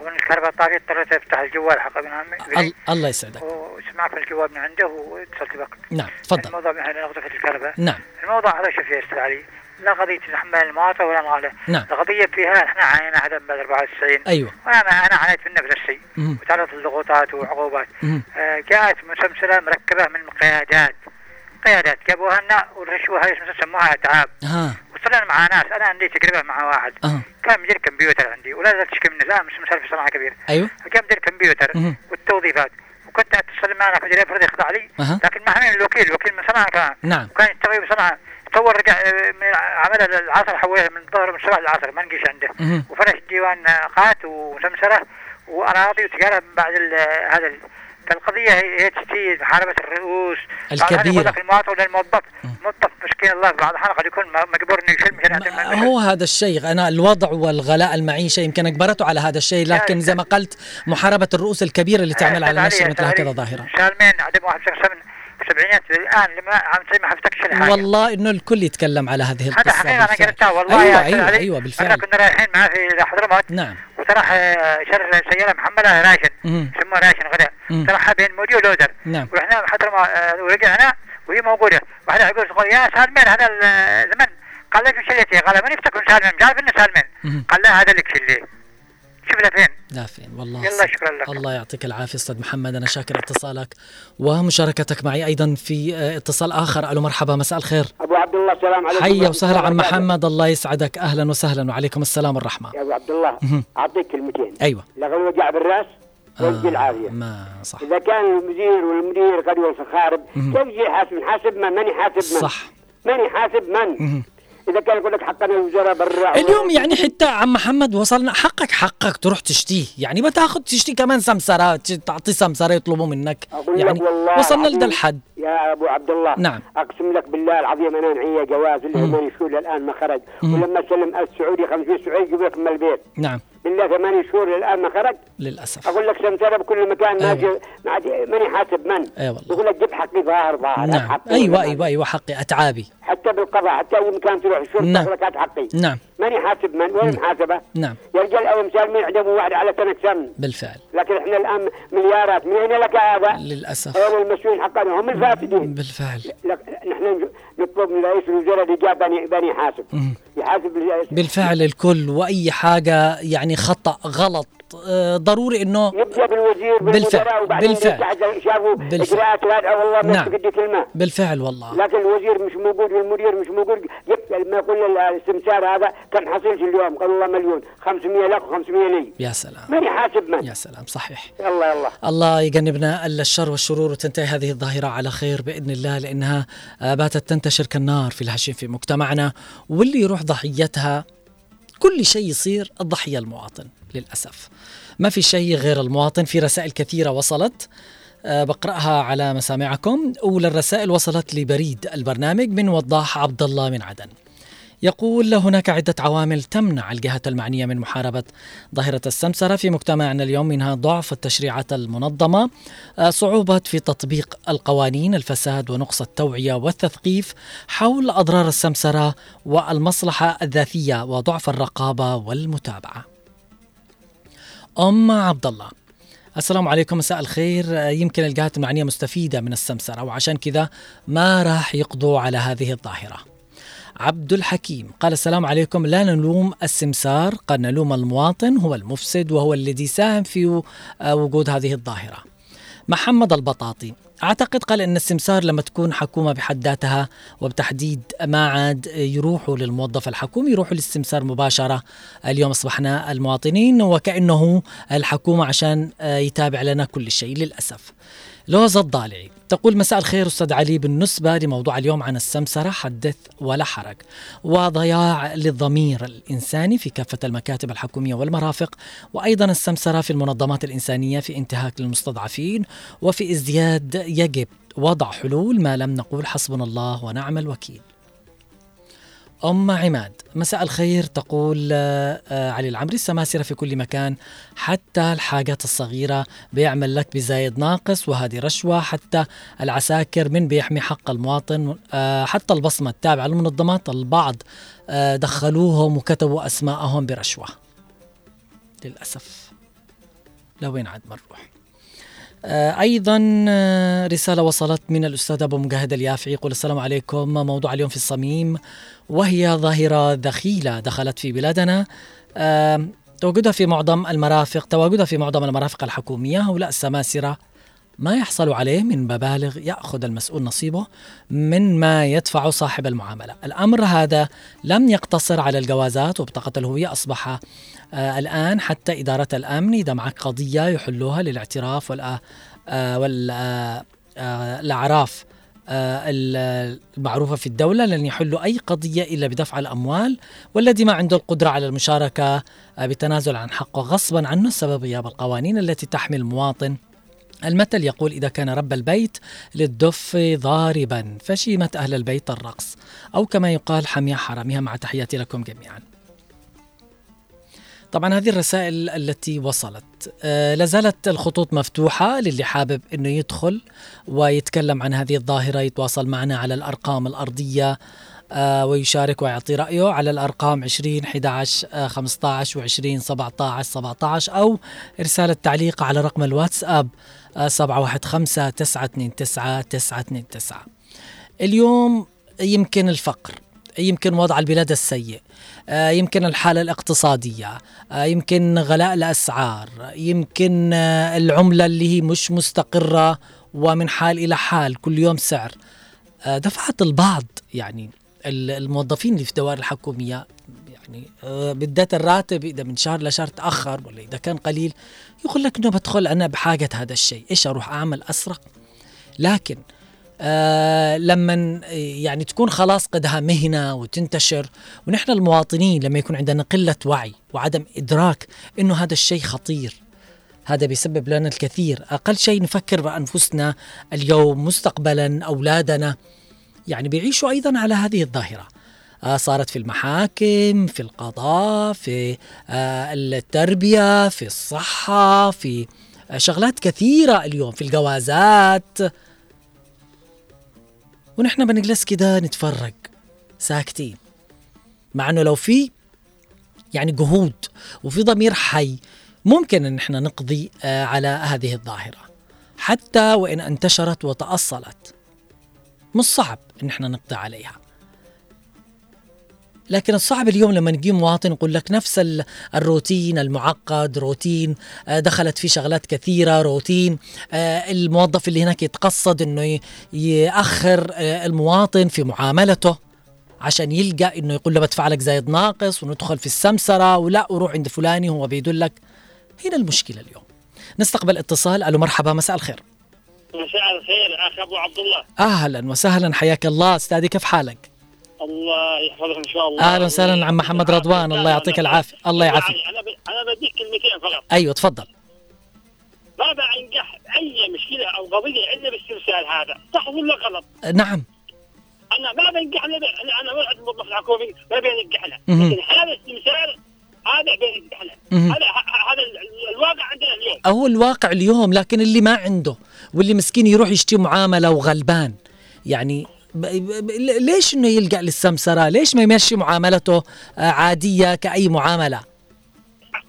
[SPEAKER 8] رغم الكهرباء طافية اضطريت أفتح الجوال حق ابن عمي
[SPEAKER 1] ال- الله يسعدك.
[SPEAKER 8] وسمعت الجواب من عنده واتصلت بك
[SPEAKER 1] نعم تفضل.
[SPEAKER 8] الموضوع من هنا نقطة الكهرباء.
[SPEAKER 1] نعم.
[SPEAKER 8] الموضوع هذا شوف يا أستاذ علي. لا قضية تحمل المواطن ولا نغاله
[SPEAKER 1] نعم.
[SPEAKER 8] القضية فيها إحنا عانينا هذا بعد 94
[SPEAKER 1] أيوه.
[SPEAKER 8] وأنا أنا عانيت من نفس الشيء. وتعرضت لضغوطات وعقوبات. آه جاءت مسلسلة مركبة من قيادات. قيادات جابوها لنا والرشوة هذه سموها اتعاب وصلنا مع ناس. أنا عندي تجربة مع واحد. كان مدير كمبيوتر عندي. ولا زال تشكي منه لا مش في صناعة كبير.
[SPEAKER 1] أيوه.
[SPEAKER 8] كان مدير كمبيوتر. والتوظيفات. وكنت اتصل معنا في مدير المفروض يخضع لي.
[SPEAKER 1] أها.
[SPEAKER 8] لكن ما الوكيل الوكيل من صنعاء كان.
[SPEAKER 1] نعم.
[SPEAKER 8] وكان يشتغل بصنعاء تصور رجع آه، من عملها العصر حولها من الظهر من الصباح للعصر ما نجيش عنده. وفرش ديوان قات وسمسرة وأراضي وتجارة من بعد هذا ال- فالقضيه هي هي تشتي محاربه الرؤوس. الأحيان. يقول لك المواطن ولا الموظف موظف مسكين الله بعض الاحيان قد يكون مجبور إنه يشيل مشان.
[SPEAKER 1] هو هذا الشيء. أنا الوضع والغلاء المعيشة يمكن أجبرته على هذا الشيء لكن زي ما قلت محاربة الرؤوس الكبيرة اللي تعمل على نشر مثل هكذا ظاهرة.
[SPEAKER 8] سالمين عدم واحد شخص من في السبعينات الان لما عم تصير ما حفتكش الحاجة
[SPEAKER 1] والله إنه الكل يتكلم على هذه
[SPEAKER 8] هذا القصة حقيقة
[SPEAKER 1] أنا.
[SPEAKER 8] قريتها والله
[SPEAKER 1] أيوه
[SPEAKER 8] أيوه.
[SPEAKER 1] أيوه
[SPEAKER 8] إحنا
[SPEAKER 1] بالفعل
[SPEAKER 8] كنا رايحين معاه في حضرموت.
[SPEAKER 1] نعم.
[SPEAKER 8] وتراح آه، شر سياره محمله راشن
[SPEAKER 1] مم.
[SPEAKER 8] يسموها راشن غدا. تراح بين مودي ولودر
[SPEAKER 1] نعم.
[SPEAKER 8] ورحنا حضرموت آه، ورجعنا وهي موجودة. واحد يقول يا سالمين هذا الزمن قال لك شلتي؟ قال من يفتكر سالمين؟ مش عارف انه سالمين. قال لا هذا لك شلي له فين.
[SPEAKER 1] لا فين. والله
[SPEAKER 8] يلا. شكرا لك.
[SPEAKER 1] الله يعطيك العافية أستاذ محمد. أنا شاكر اتصالك ومشاركتك معي أيضا في آه، اتصال آخر. ألو مرحبا. مساء الخير.
[SPEAKER 3] أبو عبد الله السلام عليكم
[SPEAKER 1] حيا وسهلا
[SPEAKER 3] الله
[SPEAKER 1] عم. محمد. الله يسعدك. أهلا وسهلا. وعليكم السلام والرحمة.
[SPEAKER 3] يا أبو عبد الله. أعطيك كلمتين.
[SPEAKER 1] أيوه.
[SPEAKER 3] لغى الوجع بالرأس ويجي العافية.
[SPEAKER 1] ما صح.
[SPEAKER 3] إذا كان المدير والمدير قد يوصل خارب. كيف يجي يحاسب يحاسب من؟ من يحاسب من؟
[SPEAKER 1] صح.
[SPEAKER 3] من يحاسب من. إذا كان يقول لك حقنا الوزراء برا
[SPEAKER 1] اليوم يعني حتى عم محمد وصلنا حقك حقك تروح تشتيه. يعني بتاخذ تشتي كمان سمسرة تعطي سمسرة يطلبوا منك.
[SPEAKER 3] أقول لك
[SPEAKER 1] يعني
[SPEAKER 3] والله
[SPEAKER 1] وصلنا لده الحد.
[SPEAKER 3] يا
[SPEAKER 9] أبو عبد الله
[SPEAKER 1] نعم.
[SPEAKER 9] أقسم لك بالله العظيم أنا نعيه جواز اللي شهور للان ما خرج. ولما سلم السعودي 50 سعودي يجيب لك من البيت.
[SPEAKER 1] نعم.
[SPEAKER 9] بالله ثمانية شهور للآن ما خرج.
[SPEAKER 1] للأسف.
[SPEAKER 9] أقول لك سمسره بكل مكان ما
[SPEAKER 1] أيوة.
[SPEAKER 9] ماني حاسب من.
[SPEAKER 1] أي والله.
[SPEAKER 9] يقول لك جيب حقي ظاهر ظاهر
[SPEAKER 1] نعم. أيوه
[SPEAKER 9] أيوه
[SPEAKER 1] أيوه حقي أتعابي.
[SPEAKER 9] حتى بالقضاء حتى أي مكان تروح الشرطه
[SPEAKER 1] نعم.
[SPEAKER 9] لك هات حقي.
[SPEAKER 1] نعم.
[SPEAKER 9] ماني حاسب من؟ وين محاسبة؟
[SPEAKER 1] نعم.
[SPEAKER 9] يا رجال مثال مين عندهم واحد على سنة سمن
[SPEAKER 1] بالفعل.
[SPEAKER 9] لكن إحنا الآن مليارات. من أين لك هذا؟
[SPEAKER 1] للأسف.
[SPEAKER 9] هذول المسؤولين حقنا هم الفاسدين.
[SPEAKER 1] بالفعل.
[SPEAKER 9] نحن نطلب من رئيس الوزراء جاب بني بني. يحاسب ال-
[SPEAKER 1] بالفعل الكل وأي حاجة يعني خطأ غلط ضروري إنه
[SPEAKER 9] يبدأ بالوزير
[SPEAKER 1] بالفعل، بالفعل.
[SPEAKER 9] شافوا. اجراءات وهذا والله ما
[SPEAKER 1] نعم.
[SPEAKER 9] كلمة.
[SPEAKER 1] بالفعل والله.
[SPEAKER 9] لكن الوزير مش موجود والمدير مش موجود يبقى لما يقول الاستمسار هذا كم حصلش اليوم؟ قال والله مليون. 500 لك و500 لي.
[SPEAKER 1] يا سلام.
[SPEAKER 9] ماني حاسب من.
[SPEAKER 1] يا سلام صحيح.
[SPEAKER 9] يلا يلا.
[SPEAKER 1] الله يجنبنا إلا الشر والشرور وتنتهي هذه الظاهرة على خير بإذن الله لأنها آه، باتت تنتشر كالنار في الهشيم في مجتمعنا واللي يروح ضحيتها كل شيء يصير الضحية المواطن للأسف. ما في شيء غير المواطن في رسائل كثيرة وصلت. آه، بقرأها على مسامعكم. أولى الرسائل وصلت لبريد البرنامج من وضاح عبد الله من عدن. يقول هناك عدة عوامل تمنع الجهات المعنية من محاربة ظاهرة السمسرة في مجتمعنا اليوم منها ضعف التشريعات المنظمة آه، صعوبة في تطبيق القوانين الفساد ونقص التوعية والتثقيف حول أضرار السمسرة والمصلحة الذاتية وضعف الرقابة والمتابعة. أم عبد الله السلام عليكم مساء الخير. آه، يمكن الجهات المعنية مستفيدة من السمسرة وعشان كذا ما راح يقضوا على هذه الظاهرة. عبد الحكيم قال السلام عليكم. لا نلوم السمسار. قد نلوم المواطن. هو المفسد وهو الذي ساهم في آه، وجود هذه الظاهرة. محمد البطاطي. أعتقد قال أن السمسار لما تكون حكومة بحد ذاتها وبتحديد ما عاد يروحوا للموظف الحكومي يروحوا للسمسار مباشرة. اليوم أصبحنا المواطنين وكأنه الحكومة عشان آه، يتابع لنا كل شيء للأسف. لوز الضالعي تقول مساء الخير أستاذ علي. بالنسبة لموضوع اليوم عن السمسرة حدث ولا حرج. وضياع للضمير الإنساني في كافة المكاتب الحكومية والمرافق وأيضا السمسرة في المنظمات الإنسانية في انتهاك للمستضعفين وفي ازدياد يجب وضع حلول ما لم نقول حسبنا الله ونعم الوكيل. أم عماد مساء الخير تقول آه، آه، علي العمري. السماسرة في كل مكان حتى الحاجات الصغيرة. بيعمل لك بزايد ناقص وهذه رشوة. حتى العساكر من بيحمي حق المواطن آه، حتى البصمة التابعة للمنظمات البعض دخلوهم وكتبوا أسماءهم برشوة. للأسف لوين عاد ما نروح؟ آه، أيضا آه، رسالة وصلت من الأستاذ أبو مجاهد اليافعي يقول السلام عليكم. موضوع اليوم في الصميم وهي ظاهرة دخيله دخلت في بلادنا. تواجدها في معظم المرافق تواجدها في معظم المرافق الحكومية هؤلاء السماسرة ما يحصل عليه من مبالغ يأخذ المسؤول نصيبه من ما يدفع صاحب المعاملة، الأمر هذا لم يقتصر على الجوازات وبطاقه الهويه أصبح آه الآن حتى إدارة الأمن إذا معك قضية يحلوها للاعتراف آه والاعراف آه ال- المعروفة في الدولة لن يحلوا أي قضية إلا بدفع الأموال والذي ما عنده القدرة على المشاركة آه بالتنازل عن حقه غصبا عنه سبب غياب القوانين التي تحمي المواطن المثل يقول إذا كان رب البيت للدف ضاربا فشيمة أهل البيت الرقص. أو كما يقال حمية حرامها مع تحياتي لكم جميعا. طبعا هذه الرسائل التي وصلت. آه لازالت الخطوط مفتوحة للي حابب أنه يدخل ويتكلم عن هذه الظاهرة يتواصل معنا على الأرقام الأرضية ويشارك ويعطي رأيه على الأرقام 20 11 آه 15 و20 17 17 أو إرسال التعليق على رقم الواتساب آه 715 929 929 اليوم يمكن الفقر يمكن وضع البلاد السيء آه، يمكن الحالة الاقتصادية آه، يمكن غلاء الأسعار يمكن آه، العملة اللي هي مش مستقرة ومن حال إلى حال كل يوم سعر. آه، دفعت البعض يعني الموظفين اللي في الدوائر الحكومية يعني آه، بالذات الراتب إذا من شهر لشهر تأخر ولا إذا كان قليل يقول لك إنه بدخل أنا بحاجة هذا الشيء. إيش أروح أعمل؟ أسرق. لكن آه لما يعني تكون خلاص قدها مهنة وتنتشر ونحن المواطنين لما يكون عندنا قلة وعي وعدم إدراك إنه هذا الشيء خطير هذا بيسبب لنا الكثير. أقل شيء نفكر بأنفسنا اليوم مستقبلا أولادنا يعني بيعيشوا أيضا على هذه الظاهرة. آه، صارت في المحاكم في القضاء في آه، التربية في الصحة في آه، شغلات كثيرة اليوم في الجوازات. ونحن بنجلس كده نتفرج ساكتين مع إنه لو في يعني جهود وفي ضمير حي ممكن إن إحنا نقضي على هذه الظاهرة. حتى وإن انتشرت وتأصلت. مش صعب إن إحنا نقضي عليها. لكن الصعب اليوم لما نجي مواطن يقول لك نفس ال- الروتين المعقد روتين آه، دخلت فيه شغلات كثيرة روتين آه، الموظف اللي هناك يتقصد إنه يأخر آه، المواطن في معاملته عشان يلقى إنه يقول له بدفع لك زايد ناقص وندخل في السمسرة ولا وروح عند فلاني هو بيدلك. هنا المشكلة اليوم. نستقبل اتصال. ألو مرحبا مساء الخير.
[SPEAKER 10] مساء الخير اخ أبو عبد الله.
[SPEAKER 1] أهلا وسهلا حياك الله. أستاذي كيف حالك؟
[SPEAKER 10] الله يحفظك إن شاء الله.
[SPEAKER 1] أهلا وسهلا عم محمد رضوان الله يعطيك العافية. الله يعافيك.
[SPEAKER 10] أنا ب... أنا بديك كلمتين فقط.
[SPEAKER 1] أيوه تفضل.
[SPEAKER 10] ما بنجح أي مشكلة أو قضية الا باسترسال هذا؟ صح ولا غلط؟
[SPEAKER 1] نعم.
[SPEAKER 10] أنا ما بنجح أنا أنا واحد موظف الحكومي ما بينجحنا
[SPEAKER 1] مهم.
[SPEAKER 10] لكن هذا الاسترسال هذا بينجحنا. هذا الواقع عندنا اليوم.
[SPEAKER 1] هو الواقع اليوم لكن اللي ما عنده. واللي مسكين يروح يشتري معاملة وغلبان. يعني ليش إنه يلجا للسمسرة؟ ليش ما يمشي معاملته آه، عادية كأي معاملة؟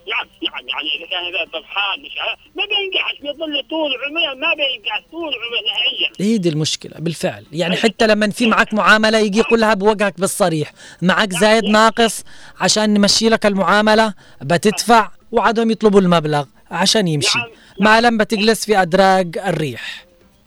[SPEAKER 10] نعم نعم يعني إذا كان هذا طفحان مش عارف، ما بينجحش بيظل طول عمره ما بينجح طول عمره نهائيا.
[SPEAKER 1] هي دي المشكلة بالفعل. يعني حتى لما في معك معاملة يجي يقولها بوجهك بالصريح معك زايد ناقص عشان نمشي لك المعاملة بتدفع وعدهم يطلبوا المبلغ عشان يمشي. ما لم بتجلس في أدراج الريح.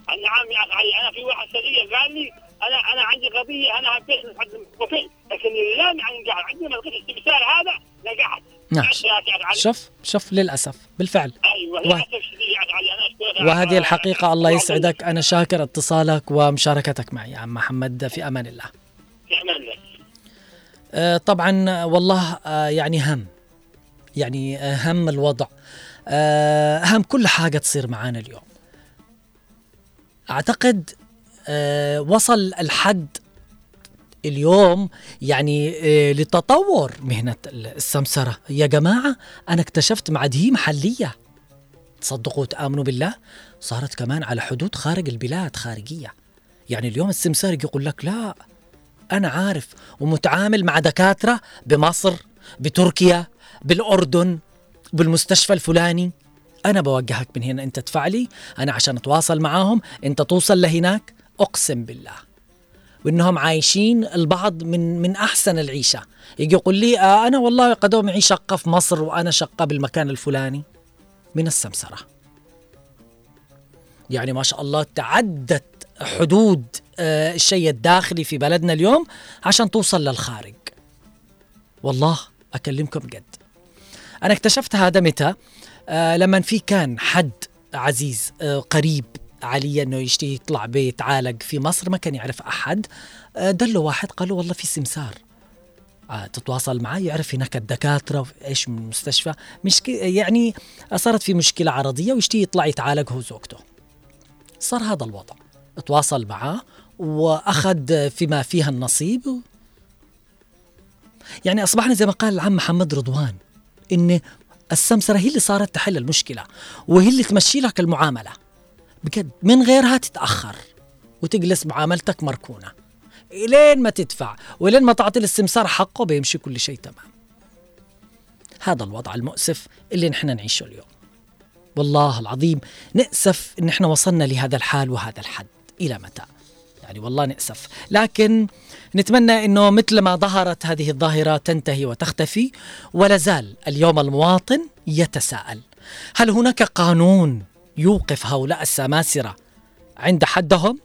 [SPEAKER 10] نعم يا علي أنا في واحد صديقي قال لي أنا أنا عندي قضية أنا حبيت المستقبل لكن لا يعني نجح عندما لقيت الاستفسار هذا نجحت.
[SPEAKER 1] نعم.
[SPEAKER 10] أخي.
[SPEAKER 1] شوف شوف للأسف بالفعل.
[SPEAKER 10] أيوه
[SPEAKER 1] و-
[SPEAKER 10] أخي أشكرك
[SPEAKER 1] وهذه الحقيقة الله يسعدك. أنا شاكر اتصالك ومشاركتك معي يا عم محمد. في أمان الله.
[SPEAKER 10] في أمان الله.
[SPEAKER 1] آه، طبعا والله آه، يعني هم. يعني آه، هم الوضع. هم كل حاجة تصير معانا اليوم. أعتقد آه، وصل الحد اليوم يعني آه، لتطور مهنة السمسرة. يا جماعة أنا اكتشفت معاد هي محلية. تصدقوا وتآمنوا بالله صارت كمان على حدود خارج البلاد خارجية. يعني اليوم السمسار يقول لك لا أنا عارف ومتعامل مع دكاترة بمصر بتركيا بالأردن. بالمستشفى الفلاني. أنا بوجهك من هنا أنت تدفع لي. أنا عشان أتواصل معاهم. أنت توصل لهناك. أقسم بالله. وإنهم عايشين البعض من من أحسن العيشة. يجي يقول لي آه أنا والله قدوم معي شقة في مصر وأنا شقة بالمكان الفلاني. من السمسرة. يعني ما شاء الله تعدت حدود آه، الشيء الداخلي في بلدنا اليوم عشان توصل للخارج. والله أكلمكم جد. أنا اكتشفت هذا متى؟ آه لما في كان حد عزيز آه قريب علي إنه يشتي يطلع بيتعالج في مصر ما كان يعرف أحد. آه دله واحد قال له والله في سمسار. آه تتواصل معاه يعرف هناك الدكاترة إيش من المستشفى مش يعني صارت في مشكلة عرضية ويشتي يطلع يتعالج هو وزوجته. صار هذا الوضع. تواصل معاه وأخذ فيما فيها النصيب يعني أصبحنا زي ما قال العم محمد رضوان. إن السمسرة هي اللي صارت تحل المشكلة وهي اللي تمشي لك المعاملة. بجد من غيرها تتأخر وتجلس معاملتك مركونة. لين ما تدفع ولين ما تعطي الاستمسار حقه بيمشي كل شيء تمام. هذا الوضع المؤسف اللي نحن نعيشه اليوم. والله العظيم نأسف إن إحنا وصلنا لهذا الحال وهذا الحد. إلى متى؟ يعني والله نأسف. لكن نتمنى إنه مثل ما ظهرت هذه الظاهرة تنتهي وتختفي ولا زال اليوم المواطن يتساءل. هل هناك قانون يوقف هؤلاء السماسرة عند حدهم؟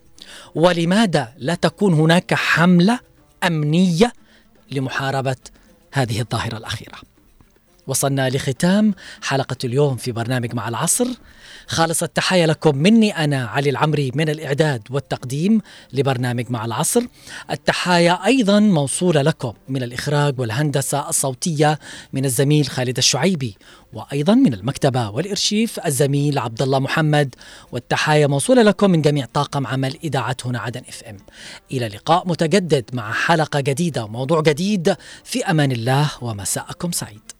[SPEAKER 1] ولماذا لا تكون هناك حملة أمنية لمحاربة هذه الظاهرة الأخيرة؟ وصلنا لختام حلقة اليوم في برنامج مع العصر. خالص التحايا لكم مني أنا علي العمري من الإعداد والتقديم لبرنامج مع العصر. التحايا أيضا موصولة لكم من الإخراج والهندسة الصوتية من الزميل خالد الشعيبي وأيضا من المكتبة والإرشيف الزميل عبد الله محمد. والتحايا موصولة لكم من جميع طاقم عمل إذاعة هنا عدن إف إم. إلى لقاء متجدد مع حلقة جديدة وموضوع جديد. في أمان الله ومساءكم سعيد.